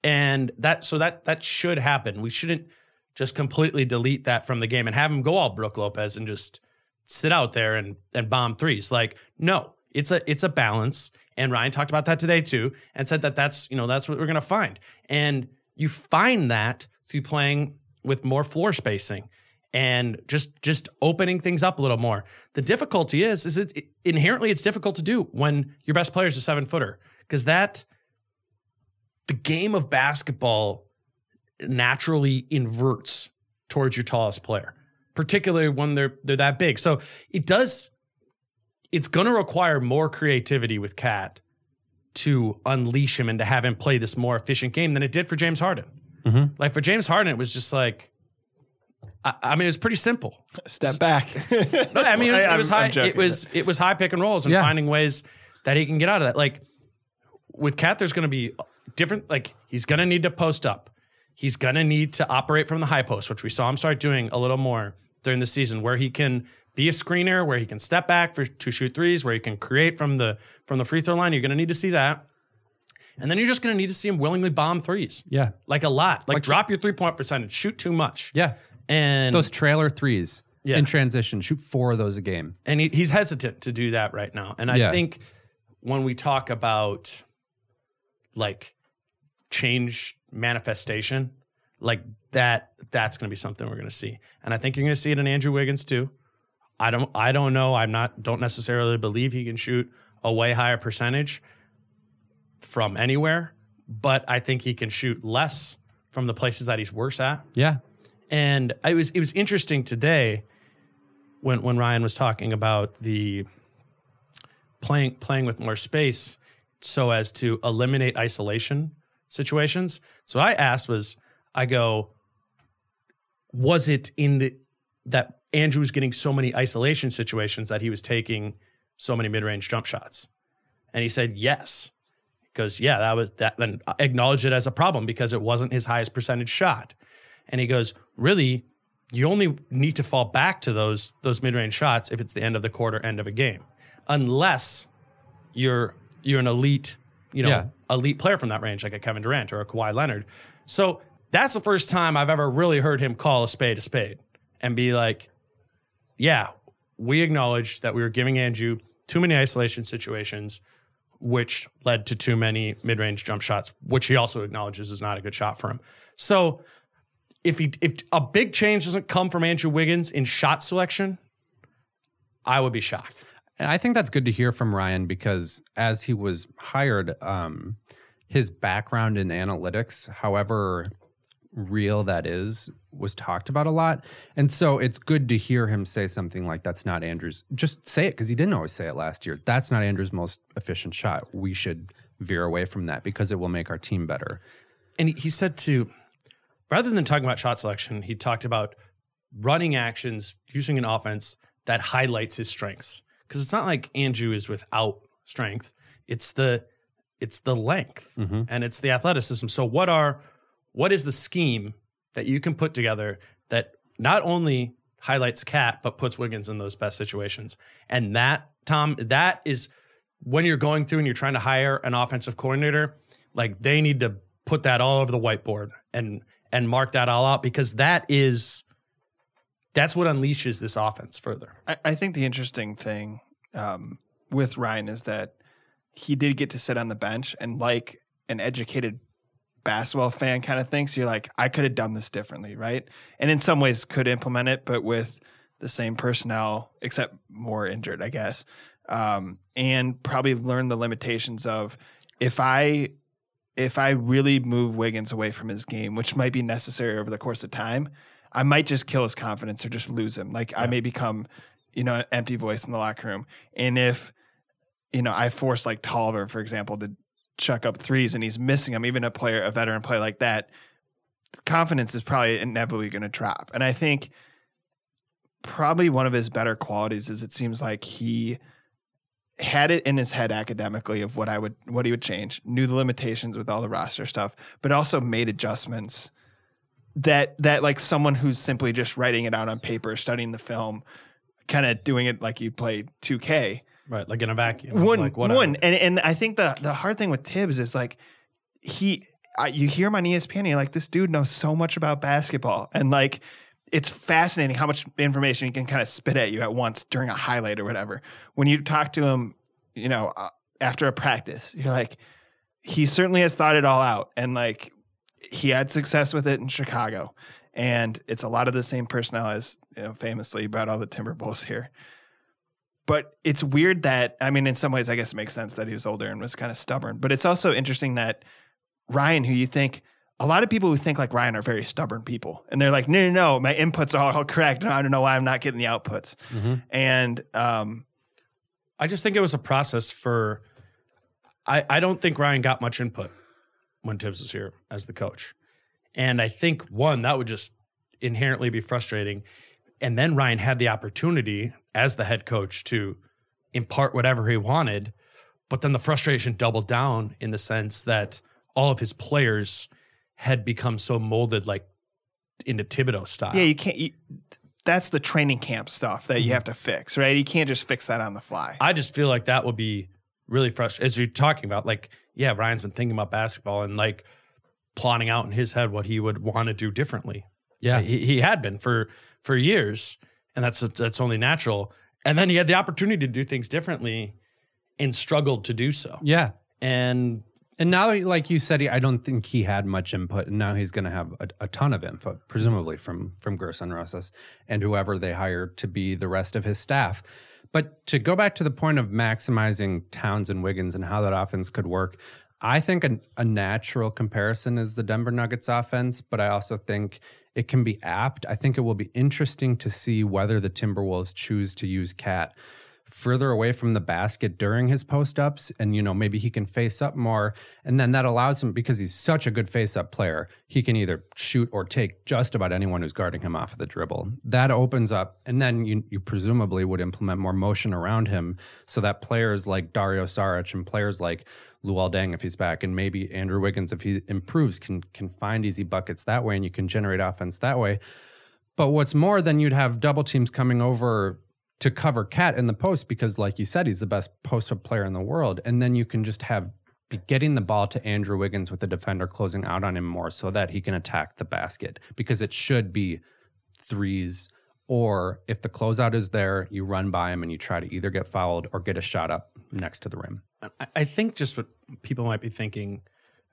And that so that that should happen. We shouldn't just completely delete that from the game and have him go all Brook Lopez and just sit out there and and bomb threes. Like no, it's a it's a balance. And Ryan talked about that today too, and said that that's you know that's what we're gonna find. And you find that through playing with more floor spacing and just just opening things up a little more. The difficulty is is it inherently it's difficult to do when your best player is a seven footer because that the game of basketball naturally inverts towards your tallest player, particularly when they're they're that big. So it does it's going to require more creativity with KAT to unleash him and to have him play this more efficient game than it did for James Harden. Mm-hmm. Like for James Harden, it was just like, I, I mean, it was pretty simple. Step back. *laughs* No, I mean, it was, it was I'm- I'm high. It was it was high pick and rolls and Yeah. finding ways that he can get out of that. Like with KAT, there's going to be different. Like he's going to need to post up. He's going to need to operate from the high post, which we saw him start doing a little more during the season, where he can be a screener, where he can step back for to shoot threes, where he can create from the from the free throw line. You're going to need to see that, and then you're just going to need to see him willingly bomb threes. Yeah. like a lot. Like, drop your three point percentage, shoot too much. Yeah. and Those trailer threes Yeah. in transition, shoot four of those a game. and he, he's hesitant to do that right now. And I Yeah. think when we talk about like change manifestation, like that, that's going to be something we're going to see. And I think you're going to see it in Andrew Wiggins too. I don't, I don't know. I'm not, don't necessarily believe he can shoot a way higher percentage from anywhere, but I think he can shoot less from the places that he's worse at. Yeah. And it was it was interesting today when when Ryan was talking about the playing playing with more space so as to eliminate isolation situations. So I asked was I go was it in the that Andrew was getting so many isolation situations that he was taking so many mid-range jump shots? And he said yes. Because yeah, that was that then acknowledged it as a problem because it wasn't his highest percentage shot. And he goes, really, you only need to fall back to those those mid-range shots if it's the end of the quarter, end of a game. Unless you're you're an elite, you know, Yeah. elite player from that range, like a Kevin Durant or a Kawhi Leonard. So that's the first time I've ever really heard him call a spade a spade and be like, yeah, we acknowledge that we were giving Andrew too many isolation situations, which led to too many mid-range jump shots, which he also acknowledges is not a good shot for him. So if he if a big change doesn't come from Andrew Wiggins in shot selection, I would be shocked. And I think that's good to hear from Ryan because as he was hired, um, his background in analytics, however real that is, was talked about a lot. And so it's good to hear him say something like, that's not Andrew's, just say it because he didn't always say it last year. That's not Andrew's most efficient shot. We should veer away from that because it will make our team better. And he, said to rather than talking about shot selection, he talked about running actions using an offense that highlights his strengths. Because it's not like Andrew is without strength. It's the it's the length mm-hmm. and it's the athleticism. So what are what is the scheme that you can put together that not only highlights KAT but puts Wiggins in those best situations? And that Tom, that is when you're going through and you're trying to hire an offensive coordinator, like they need to put that all over the whiteboard and and mark that all out because that is that's what unleashes this offense further. I, I think the interesting thing um, with Ryan is that he did get to sit on the bench and like an educated basketball fan kind of thinks you're like I could have done this differently, right? And in some ways could implement it, but with the same personnel except more injured, I guess. Um, and probably learn the limitations of if I if I really move Wiggins away from his game, which might be necessary over the course of time, I might just kill his confidence or just lose him. Like I may become, you know, an empty voice in the locker room. And if, you know, I force like Tolliver, for example, to chuck up threes and he's missing them, even a player, a veteran player like that, confidence is probably inevitably going to drop. And I think probably one of his better qualities is it seems like he had it in his head academically of what I would what he would change, knew the limitations with all the roster stuff, but also made adjustments that that like someone who's simply just writing it out on paper, studying the film, kind of doing it like you play 2K. Right, like in a vacuum. One, like one, and and I think the the hard thing with Thibs is like he, I, you hear him on ESPN, you're like, this dude knows so much about basketball, and like it's fascinating how much information he can kind of spit at you at once during a highlight or whatever. When you talk to him, you know, uh, after a practice, you're like, he certainly has thought it all out, and like he had success with it in Chicago, and it's a lot of the same personnel as you know, famously about all the Timberwolves here. But it's weird that I mean, in some ways, I guess it makes sense that he was older and was kind of stubborn. But it's also interesting that Ryan, who you think a lot of people who think like Ryan are very stubborn people, and they're like, no, no, no, my inputs are all correct, and I don't know why I'm not getting the outputs. And um, I just think it was a process for. I, I don't think Ryan got much input when Thibs was here as the coach. And I think, one, that would just inherently be frustrating. And then Ryan had the opportunity as the head coach to impart whatever he wanted. But then the frustration doubled down in the sense that all of his players had become so molded like into Thibodeau style. yeah, you can't. You, that's the training camp stuff that you mm-hmm. have to fix, right? You can't just fix that on the fly. I just feel like that would be really frustrating. As you're talking about, like, yeah, Ryan's been thinking about basketball and like plotting out in his head what he would want to do differently. Yeah. he, he had been for for years, and that's that's only natural. And then he had the opportunity to do things differently, and struggled to do so. Yeah. And And now, like you said, he- I don't think he had much input, and now he's going to have a, a ton of input, presumably from from Gersson Rosas and whoever they hire to be the rest of his staff. But to go back to the point of maximizing Towns and Wiggins and how that offense could work, I think a, a natural comparison is the Denver Nuggets offense, but I also think it can be apt. I think it will be interesting to see whether the Timberwolves choose to use KAT further away from the basket during his post ups and you know maybe he can face up more. And then that allows him because he's such a good face up player he can either shoot or take just about anyone who's guarding him off of the dribble. That opens up and then you, you presumably would implement more motion around him so that players like Dario Saric and players like Luol Deng if he's back and maybe Andrew Wiggins if he improves can can find easy buckets that way and you can generate offense that way. But what's more, then you'd have double teams coming over to cover KAT in the post because, like you said, he's the best post up player in the world. And then you can just have getting the ball to Andrew Wiggins with the defender closing out on him more so that he can attack the basket because it should be threes. Or if the closeout is there, you run by him and you try to either get fouled or get a shot up next to the rim. I- think just what people might be thinking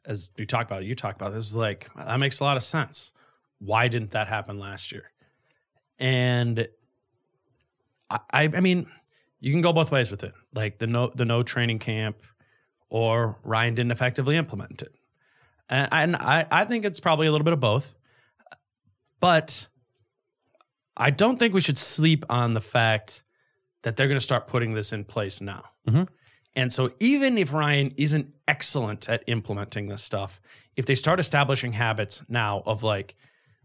as we talk about it, you talk about this is like that makes a lot of sense. Why didn't that happen last year? And I, I mean, you can go both ways with it. Like the no the no training camp, or Ryan didn't effectively implement it. And, and I, I think it's probably a little bit of both. But I don't think we should sleep on the fact that they're going to start putting this in place now. Mm-hmm. And so, even if Ryan isn't excellent at implementing this stuff, if they start establishing habits now of like,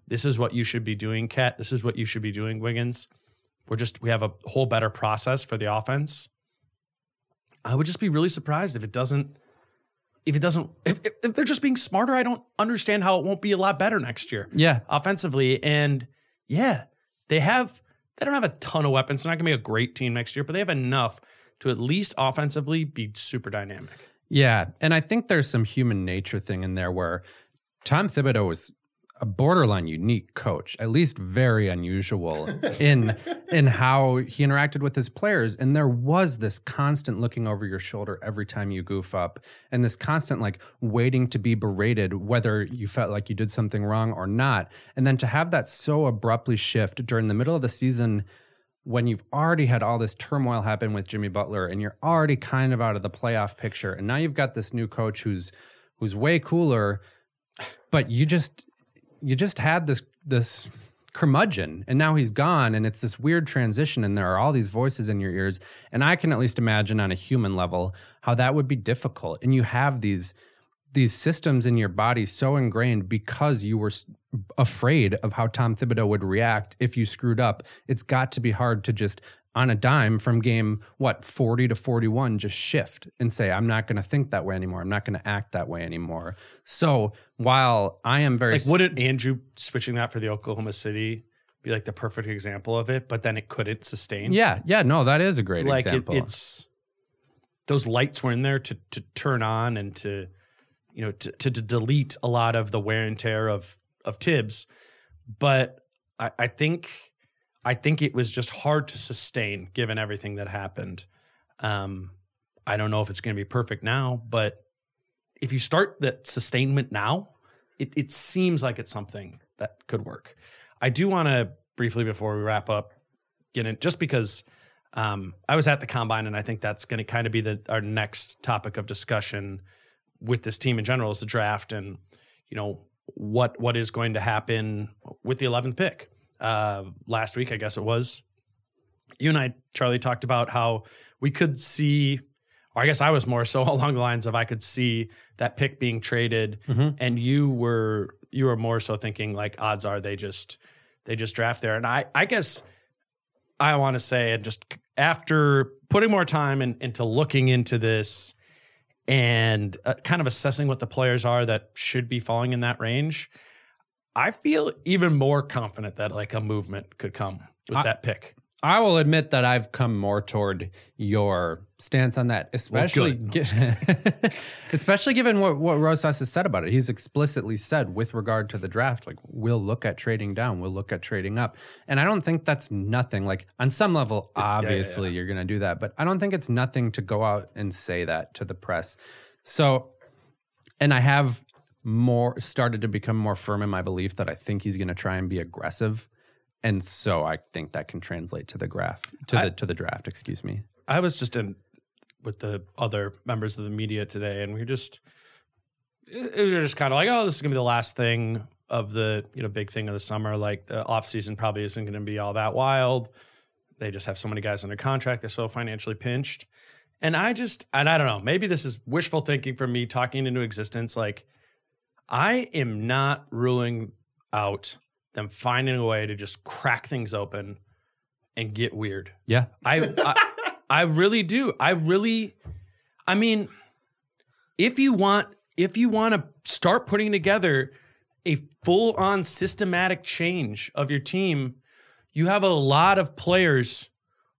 this is what you should be doing, KAT, this is what you should be doing, Wiggins, we're just, we have a whole better process for the offense. I would just be really surprised if it doesn't, if it doesn't, if, if, they're just being smarter, I don't understand how it won't be a lot better next year Yeah. offensively. And yeah, they have they don't have a ton of weapons. They're not gonna be a great team next year, but they have enough to at least offensively be super dynamic. Yeah, and I think there's some human nature thing in there where Tom Thibodeau was a borderline unique coach, at least very unusual in *laughs* in how he interacted with his players. And there was this constant looking over your shoulder every time you goof up, and this constant like waiting to be berated, whether you felt like you did something wrong or not. And then to have that so abruptly shift during the middle of the season when you've already had all this turmoil happen with Jimmy Butler and you're already kind of out of the playoff picture and now you've got this new coach who's who's way cooler but you just you just had this this curmudgeon and now he's gone and it's this weird transition and there are all these voices in your ears. And I can at least imagine on a human level how that would be difficult. And you have these these systems in your body so ingrained because you were afraid of how Tom Thibodeau would react if you screwed up. It's got to be hard to just on a dime from game what 40 to 41 just shift and say I'm not going to think that way anymore. I'm not going to act that way anymore. So, while I am very Like, wouldn't Andrew switching that for the Oklahoma City be like the perfect example of it? But then it couldn't sustain. Yeah, yeah, no, that is a great like it, example. it's those lights were in there to to turn on and to you know to, to to delete a lot of the wear and tear of of Thibs, but I, I think I think it was just hard to sustain given everything that happened. Um, I don't know if it's going to be perfect now, but if you start that sustainment now, it it seems like it's something that could work. I do want to briefly before we wrap up get in just because um, I was at the combine and I think that's going to kind of be the our next topic of discussion with this team in general is the draft and you know what what is going to happen with the 11th pick. Uh, last week, I guess it was. You and I, Charlie, talked about how we could see, or I guess I was more so *laughs* along the lines of I could see that pick being traded, and you were you were more so thinking like odds are they just they just draft there, and I I guess I want to say and just after putting more time in, into looking into this and uh, kind of assessing what the players are that should be falling in that range, I feel even more confident that like a movement could come with I- that pick. I will admit that I've come more toward your stance on that, especially gi- *laughs* especially given what what Rosas has said about it. He's explicitly said with regard to the draft, like we'll look at trading down, we'll look at trading up, and I don't think that's nothing. Like on some level, obviously you're going to do that, but I don't think it's nothing to go out and say that to the press. So, and I have more started to become more firm in my belief that I think he's going to try and be aggressive. And so I think that can translate to the graph to I- the to the draft. Excuse me. I was just in with the other members of the media today, and we were just it, it was just kind of like, oh, this is gonna be the last thing of the you know big thing of the summer. Like the off season probably isn't gonna be all that wild. They just have so many guys under contract; they're so financially pinched. And I just and I don't know. Maybe this is wishful thinking from me talking into existence. Like I am not ruling out them finding a way to just crack things open and get weird. Yeah. I, I I really do. I really I mean if you want if you want to start putting together a full on systematic change of your team, you have a lot of players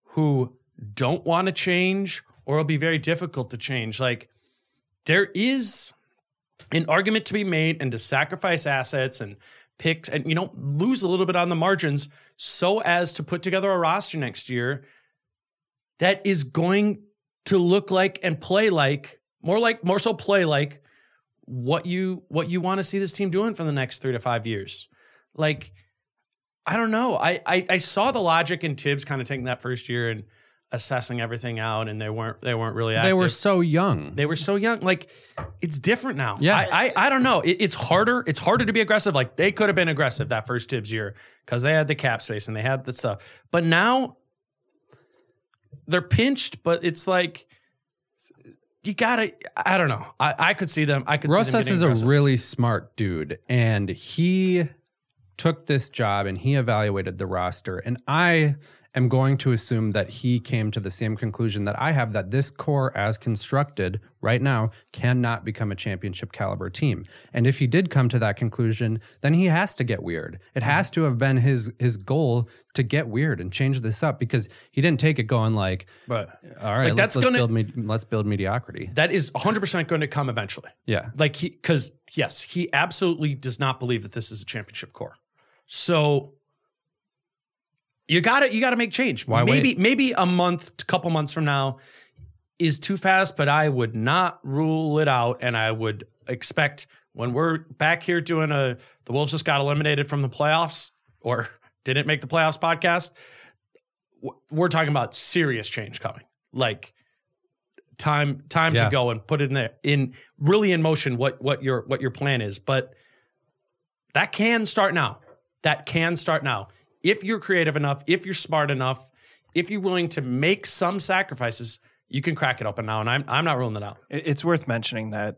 who don't want to change or it'll be very difficult to change. Like there is an argument to be made and to sacrifice assets and picks and you know lose a little bit on the margins so as to put together a roster next year that is going to look like and play like more like more so play like what you what you want to see this team doing for the next three to five years. Like i don't know. I i, I saw the logic in Thibs kind of taking that first year and assessing everything out and they weren't they weren't really active. They were so young. They were so young. Like it's different now. Yeah. I I, I don't know. It, it's harder. It's harder to be aggressive. Like they could have been aggressive that first Thibs year because they had the cap space and they had the stuff. But now they're pinched. But it's like you gotta. I don't know. I, I could see them. I could. see them is aggressive. a really smart dude, and he took this job and he evaluated the roster. And I am going to assume that he came to the same conclusion that I have that this core, as constructed right now, cannot become a championship caliber team. And if he did come to that conclusion, then he has to get weird. It mm-hmm. has to have been his his goal to get weird and change this up because he didn't take it going like, But all right, Like, that's let's, let's gonna- build me- let's build mediocrity. that is 100% going to come eventually. Yeah. Like he, because yes, he absolutely does not believe that this is a championship core. So you got to you got to make change. Why maybe wait? maybe a month, couple months from now is too fast, but I would not rule it out, and I would expect when we're back here doing a the Wolves just got eliminated from the playoffs or *laughs* didn't make the playoffs podcast. We're talking about serious change coming, like time time Yeah. to go and put it in there in really in motion what what your what your plan is but that can start now that can start now if you're creative enough if you're smart enough if you're willing to make some sacrifices you can crack it open now and i'm i'm not ruling it out It's worth mentioning that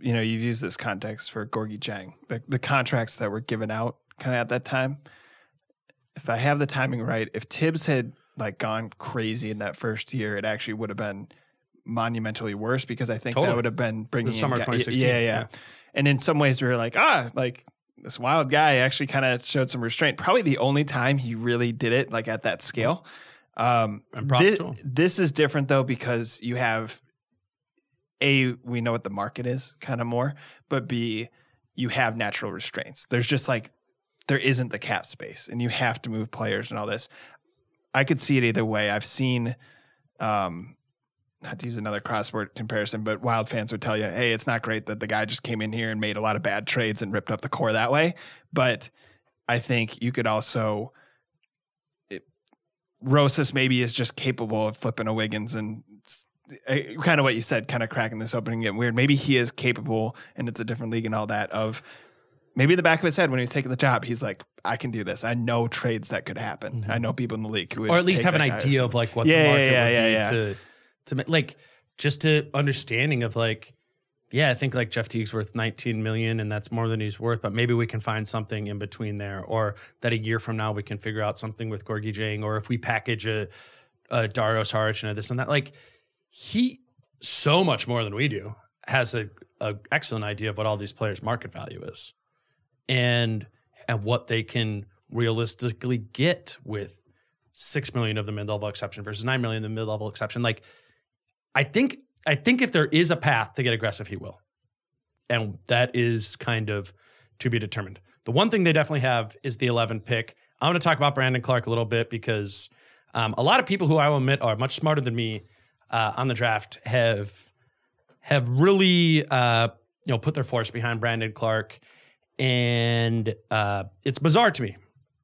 you know you've used this context for Gorgui Dieng, the, the contracts that were given out kind of at that time. If I have the timing right, if Thibs had like gone crazy in that first year, it actually would have been monumentally worse because I think Totally. that would have been bringing in summer guy- 2016, Yeah, yeah, yeah. And in some ways, we were like, ah, like this wild guy actually kind of showed some restraint. Probably the only time he really did it, like at that scale. Um, And props thi- to him. this is different though because you have a we know what the market is kind of more, but b you have natural restraints. There's just like there isn't the cap space, and you have to move players and all this. I could see it either way. I've seen, um, not to use another crossword comparison, but Wild fans would tell you, "Hey, it's not great that the guy just came in here and made a lot of bad trades and ripped up the core that way." But I think you could also it, Rosas maybe is just capable of flipping a Wiggins and eh, kind of what you said, kind of cracking this open and getting weird. Maybe he is capable, and it's a different league and all that. Of maybe the back of his head when he's taking the job, he's like, "I can do this. I know trades that could happen. Mm-hmm. I know people in the league who would or at least have an that guy or idea of like what Yeah, the yeah, market yeah, would yeah, be yeah. to to like just to understanding of like yeah i think like jeff teague's worth 19 million and that's more than he's worth but maybe we can find something in between there or that a year from now we can figure out something with Gorgui Dieng or if we package a, a dario Saric and this and that like he so much more than we do has a, a excellent idea of what all these players market value is and and what they can realistically get with six million of the mid-level exception versus nine million of the mid-level exception. Like, I think I think if there is a path to get aggressive, he will, and that is kind of to be determined. The one thing they definitely have is the 11 pick. I'm going to talk about Brandon Clarke a little bit because um, a lot of people who I will admit are much smarter than me uh, on the draft have have really uh, you know put their force behind Brandon Clarke, and uh, it's bizarre to me.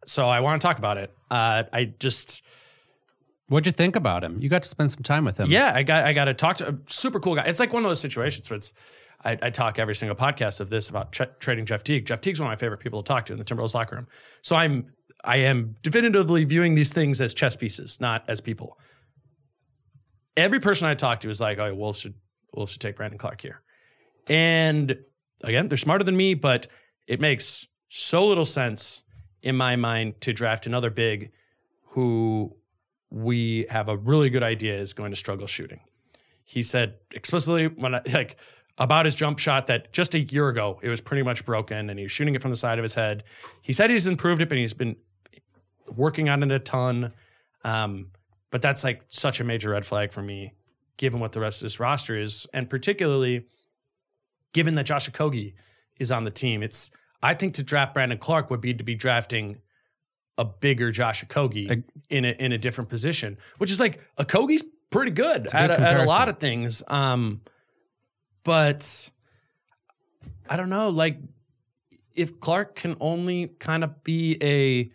So I want to talk about it. Uh, I just What'd you think about him? You got to spend some time with him. yeah, I got I got to talk to a super cool guy. It's like one of those situations where it's I, I talk every single podcast of this about tra- trading Jeff Teague. Jeff Teague's one of my favorite people to talk to in the Timberwolves locker room. So I'm I am definitively viewing these things as chess pieces, not as people. Every person I talk to is like, "Oh, Wolves should Wolves should take Brandon Clarke here," and again, they're smarter than me, but it makes so little sense in my mind to draft another big who we have a really good idea is going to struggle shooting. He said explicitly when I, like about his jump shot that just a year ago it was pretty much broken and he was shooting it from the side of his head. He said he's improved it, but he's been working on it a ton. Um, but that's like such a major red flag for me, given what the rest of this roster is, and particularly given that Josh Okogie is on the team. It's I think to draft Brandon Clarke would be to be drafting a bigger Josh Okogie in a in a different position, which is like Okogie's pretty good, a at, a, at a lot of things. Um, but I don't know, like if Clarke can only kind of be a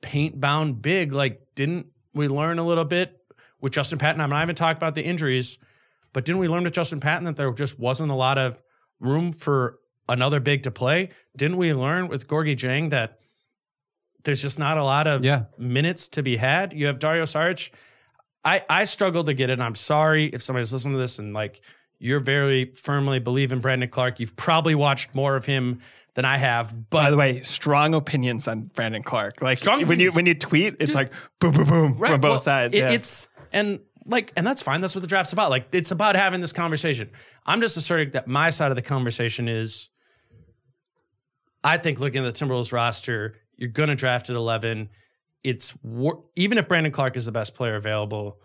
paint bound big, like didn't we learn a little bit with Justin Patton? I'm not even talking about the injuries, but didn't we learn with Justin Patton that there just wasn't a lot of room for another big to play? Didn't we learn with Gorgui Dieng that there's just not a lot of Yeah. minutes to be had? You have Dario Saric. I, I struggle to get it. And I'm sorry if somebody's listening to this and like you're very firmly believe in Brandon Clarke. You've probably watched more of him than I have. But By the way, strong opinions on Brandon Clarke. Like Strong when you when you tweet, it's like boom, boom, boom Right, from both well, sides. it- yeah. It's and like and that's fine. That's what the draft's about. Like it's about having this conversation. I'm just asserting that my side of the conversation is. I think looking at the Timberwolves roster, you're going to draft at 11. It's wor- even if Brandon Clarke is the best player available,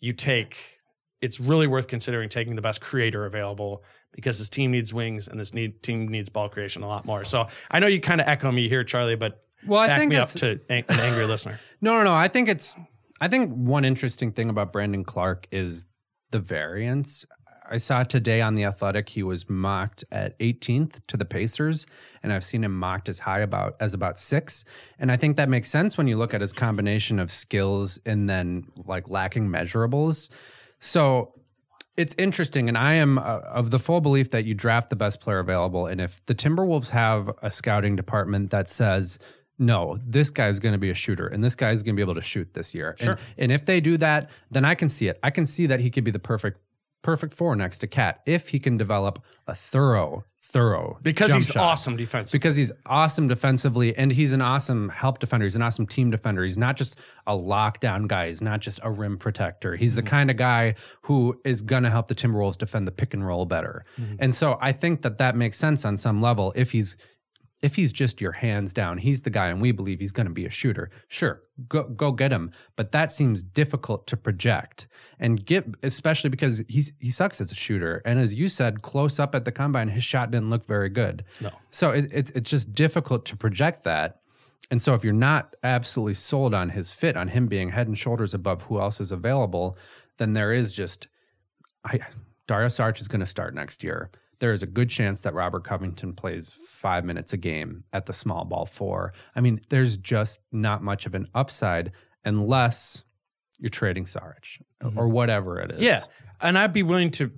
you take. It's really worth considering taking the best creator available because this team needs wings and this need, team needs ball creation a lot more. So I know you kind of echo me here, Charlie, but Well, I back think me up to an an angry listener. *laughs* No, no, no. I think it's. I think one interesting thing about Brandon Clarke is the variance. I saw today on the Athletic he was mocked at 18th to the Pacers, and I've seen him mocked as high about as about six. And I think that makes sense when you look at his combination of skills and then like lacking measurables. So it's interesting, and I am uh, of the full belief that you draft the best player available. And if the Timberwolves have a scouting department that says, no, this guy's going to be a shooter, and this guy's going to be able to shoot this year. Sure. And, and if they do that, then I can see it. I can see that he could be the perfect, perfect four next to KAT if he can develop a thorough, thorough Because he's shot. awesome defensively. Because he's awesome defensively and he's an awesome help defender. He's an awesome team defender. He's not just a lockdown guy. He's not just a rim protector. He's the mm-hmm. kind of guy who is going to help the Timberwolves defend the pick and roll better. Mm-hmm. And so I think that that makes sense on some level if he's if he's just your hands down, he's the guy and we believe he's going to be a shooter. Sure, go go get him, but that seems difficult to project and get especially because he's he sucks as a shooter and as you said close up at the combine his shot didn't look very good. No. So it, it's it's just difficult to project that. And so if you're not absolutely sold on his fit, on him being head and shoulders above who else is available, then there is just I Dario Saric is going to start next year. There is a good chance that Robert Covington plays five minutes a game at the small ball four. I mean, there's just not much of an upside unless you're trading Saric or whatever it is. Yeah, and I'd be willing to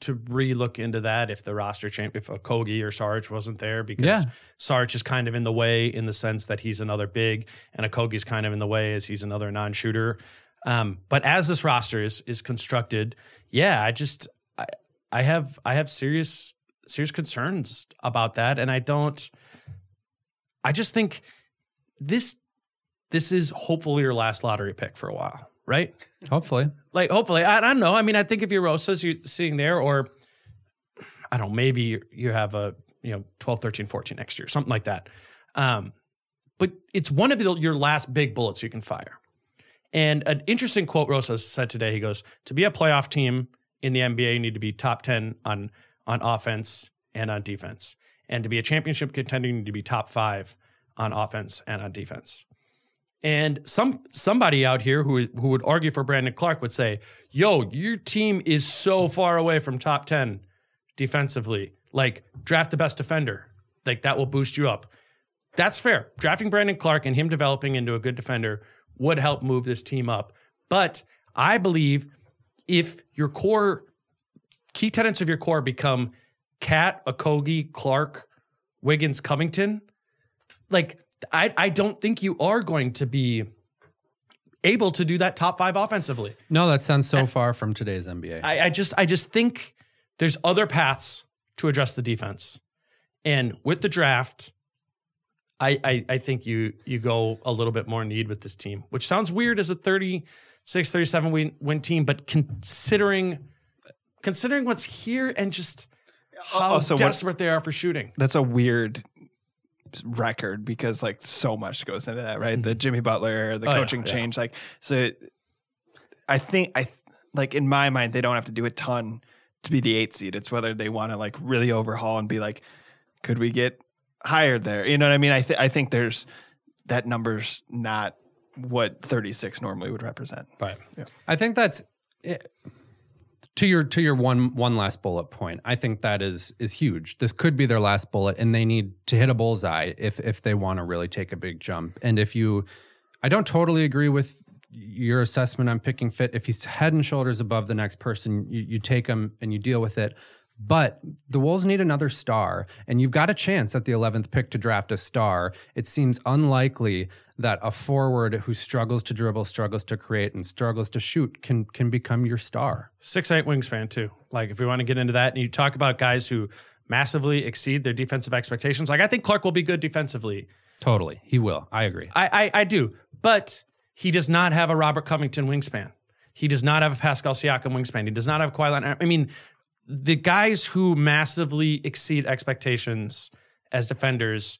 to re-look into that if the roster change if Okogie or Sarge wasn't there because Yeah. Sarge is kind of in the way in the sense that he's another big and Okogie's kind of in the way as he's another non-shooter. Um, but as this roster is is constructed, yeah, I just I, have I have serious serious concerns about that, and I don't. I just think this this is hopefully your last lottery pick for a while, right? Hopefully. like hopefully I, I don't know i mean i think if you're rosas you're sitting there or i don't know maybe you- you have a you know 12 13 14 next year something like that um but it's one of the, your last big bullets you can fire and an interesting quote rosas said today he goes to be a playoff team in the nba you need to be top 10 on on offense and on defense and to be a championship contender you need to be top five on offense and on defense and some somebody out here who who would argue for Brandon Clarke would say, "Yo, your team is so far away from top 10 defensively. Like draft the best defender. Like that will boost you up." That's fair. Drafting Brandon Clarke and him developing into a good defender would help move this team up. But I believe if your core key tenants of your core become KAT, Okogie, Clarke, Wiggins, Covington, like I, I don't think you are going to be able to do that top five offensively. No, that sounds so far from today's NBA. I, I just I just think there's other paths to address the defense. And with the draft, I, I I think you you go a little bit more need with this team, which sounds weird as a 36, 37 win, win team, but considering considering what's here and just uh, how Also, what- desperate they are for shooting. that's a weird record because like so much goes into that, right? Mm-hmm. The Jimmy Butler, the Oh, coaching yeah. change, like so. I think I like in my mind they don't have to do a ton to be the eight seed. It's whether they want to like really overhaul and be like, could we get higher there? You know what I mean? I th- I think there's that number's not what 36 normally would represent. Right. I think that's it. to your to your one one last bullet point. I think that is is huge. This could be their last bullet, and they need to hit a bullseye if if they want to really take a big jump. And if you, I don't totally agree with your assessment on picking fit. If he's head and shoulders above the next person, you, you take him and you deal with it. But the Wolves need another star, and you've got a chance at the 11th pick to draft a star. It seems unlikely that a forward who struggles to dribble, struggles to create, and struggles to shoot can can become your star. Six eight wingspan too. Like if we want to get into that, and you talk about guys who massively exceed their defensive expectations. Like I think Clarke will be good defensively. Totally, he will. I agree. I I, I do, but he does not have a Robert Covington wingspan. He does not have a Pascal Siakam wingspan. He does not have Kawhi Leonard. I mean, the guys who massively exceed expectations as defenders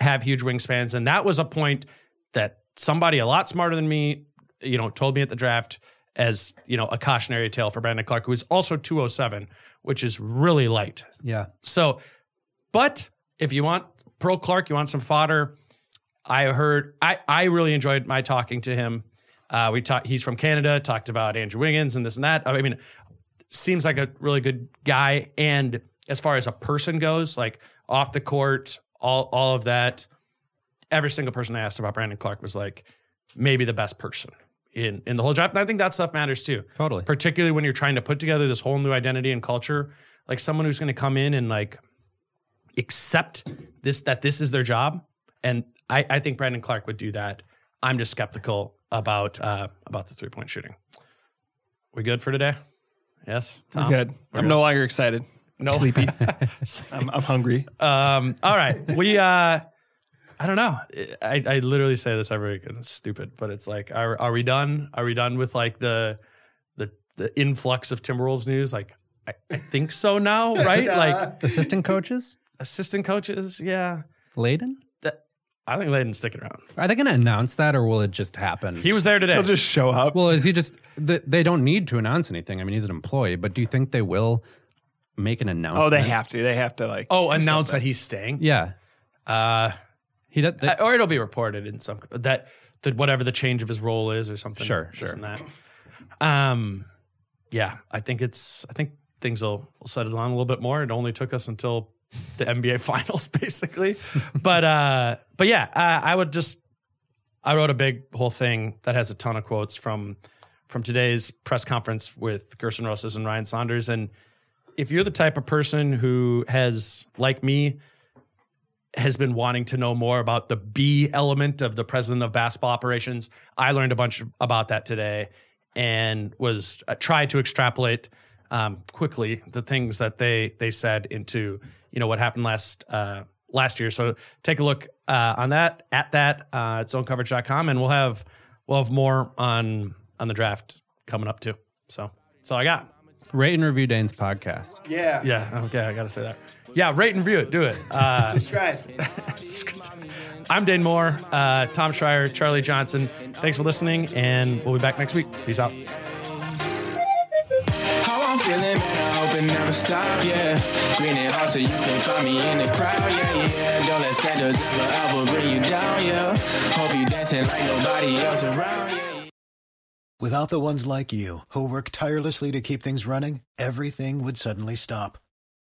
have huge wingspans, and that was a point that somebody a lot smarter than me, you know, told me at the draft as you know a cautionary tale for Brandon Clarke, who is also 207, which is really light. Yeah. So, but if you want Pro Clarke, you want some fodder. I heard I I really enjoyed my talking to him. Uh, we talked. He's from Canada. Talked about Andrew Wiggins and this and that. I mean, seems like a really good guy. And as far as a person goes, like off the court, all all of that. Every single person I asked about Brandon Clarke was like maybe the best person in in the whole draft. And I think that stuff matters too. Totally. Particularly when you're trying to put together this whole new identity and culture. Like someone who's going to come in and like accept this that this is their job. And I, I think Brandon Clarke would do that. I'm just skeptical about uh, about the three point shooting. We good for today? Yes, I'm Tom? good. We're I'm no longer excited. No. Sleepy. *laughs* I'm, I'm hungry. Um, all right. We uh I don't know. I, I literally say this every week and it's stupid, but it's like, are are we done? Are we done with like the the the influx of Timberwolves news? Like I, I think so now, *laughs* right? Like Assistant coaches, assistant coaches, yeah. Layden. That I think Layden's sticking around. Are they going to announce that, or will it just happen? He was there today. He'll just show up. well, is he just? th- They don't need to announce anything. I mean, he's an employee, but do you think they will make an announcement? oh, they have to. They have to like. oh, do announce that he's staying. Yeah, Uh he does. They, or it'll be reported in some that that whatever the change of his role is or something. Sure, sure. and that. Um, yeah, I think it's. I think things will, will settle down a little bit more. It only took us until the NBA *laughs* Finals, basically. but uh, but yeah, uh, I would just. I wrote a big whole thing that has a ton of quotes from from today's press conference with Gersson Rosas and Ryan Saunders. And if you're the type of person who has, like me, has been wanting to know more about the B element of the president of basketball operations. I learned a bunch about that today and was uh, tried to extrapolate um, quickly the things that they they said into you know what happened last uh, last year. So take a look uh, on that at that uh, at zonecoverage.com and we'll have we'll have more on on the draft coming up too. So that's all I got. rate and review Dane's podcast. Yeah. Yeah, okay, I gotta say that. Yeah, rate and review it. Do it. Uh, *laughs* Subscribe. *laughs* I'm Dane Moore, uh, Tom Schreier, Charlie Johnson. Thanks for listening, and we'll be back next week. Peace out. How I'm feeling, man, I hope it never stop, yeah. Green and hot so you can find me in the crowd, yeah, yeah. Don't let standards ever, ever bring you down, yeah. Hope you dancing like nobody else around, yeah. Without the ones like you, who work tirelessly to keep things running, everything would suddenly stop.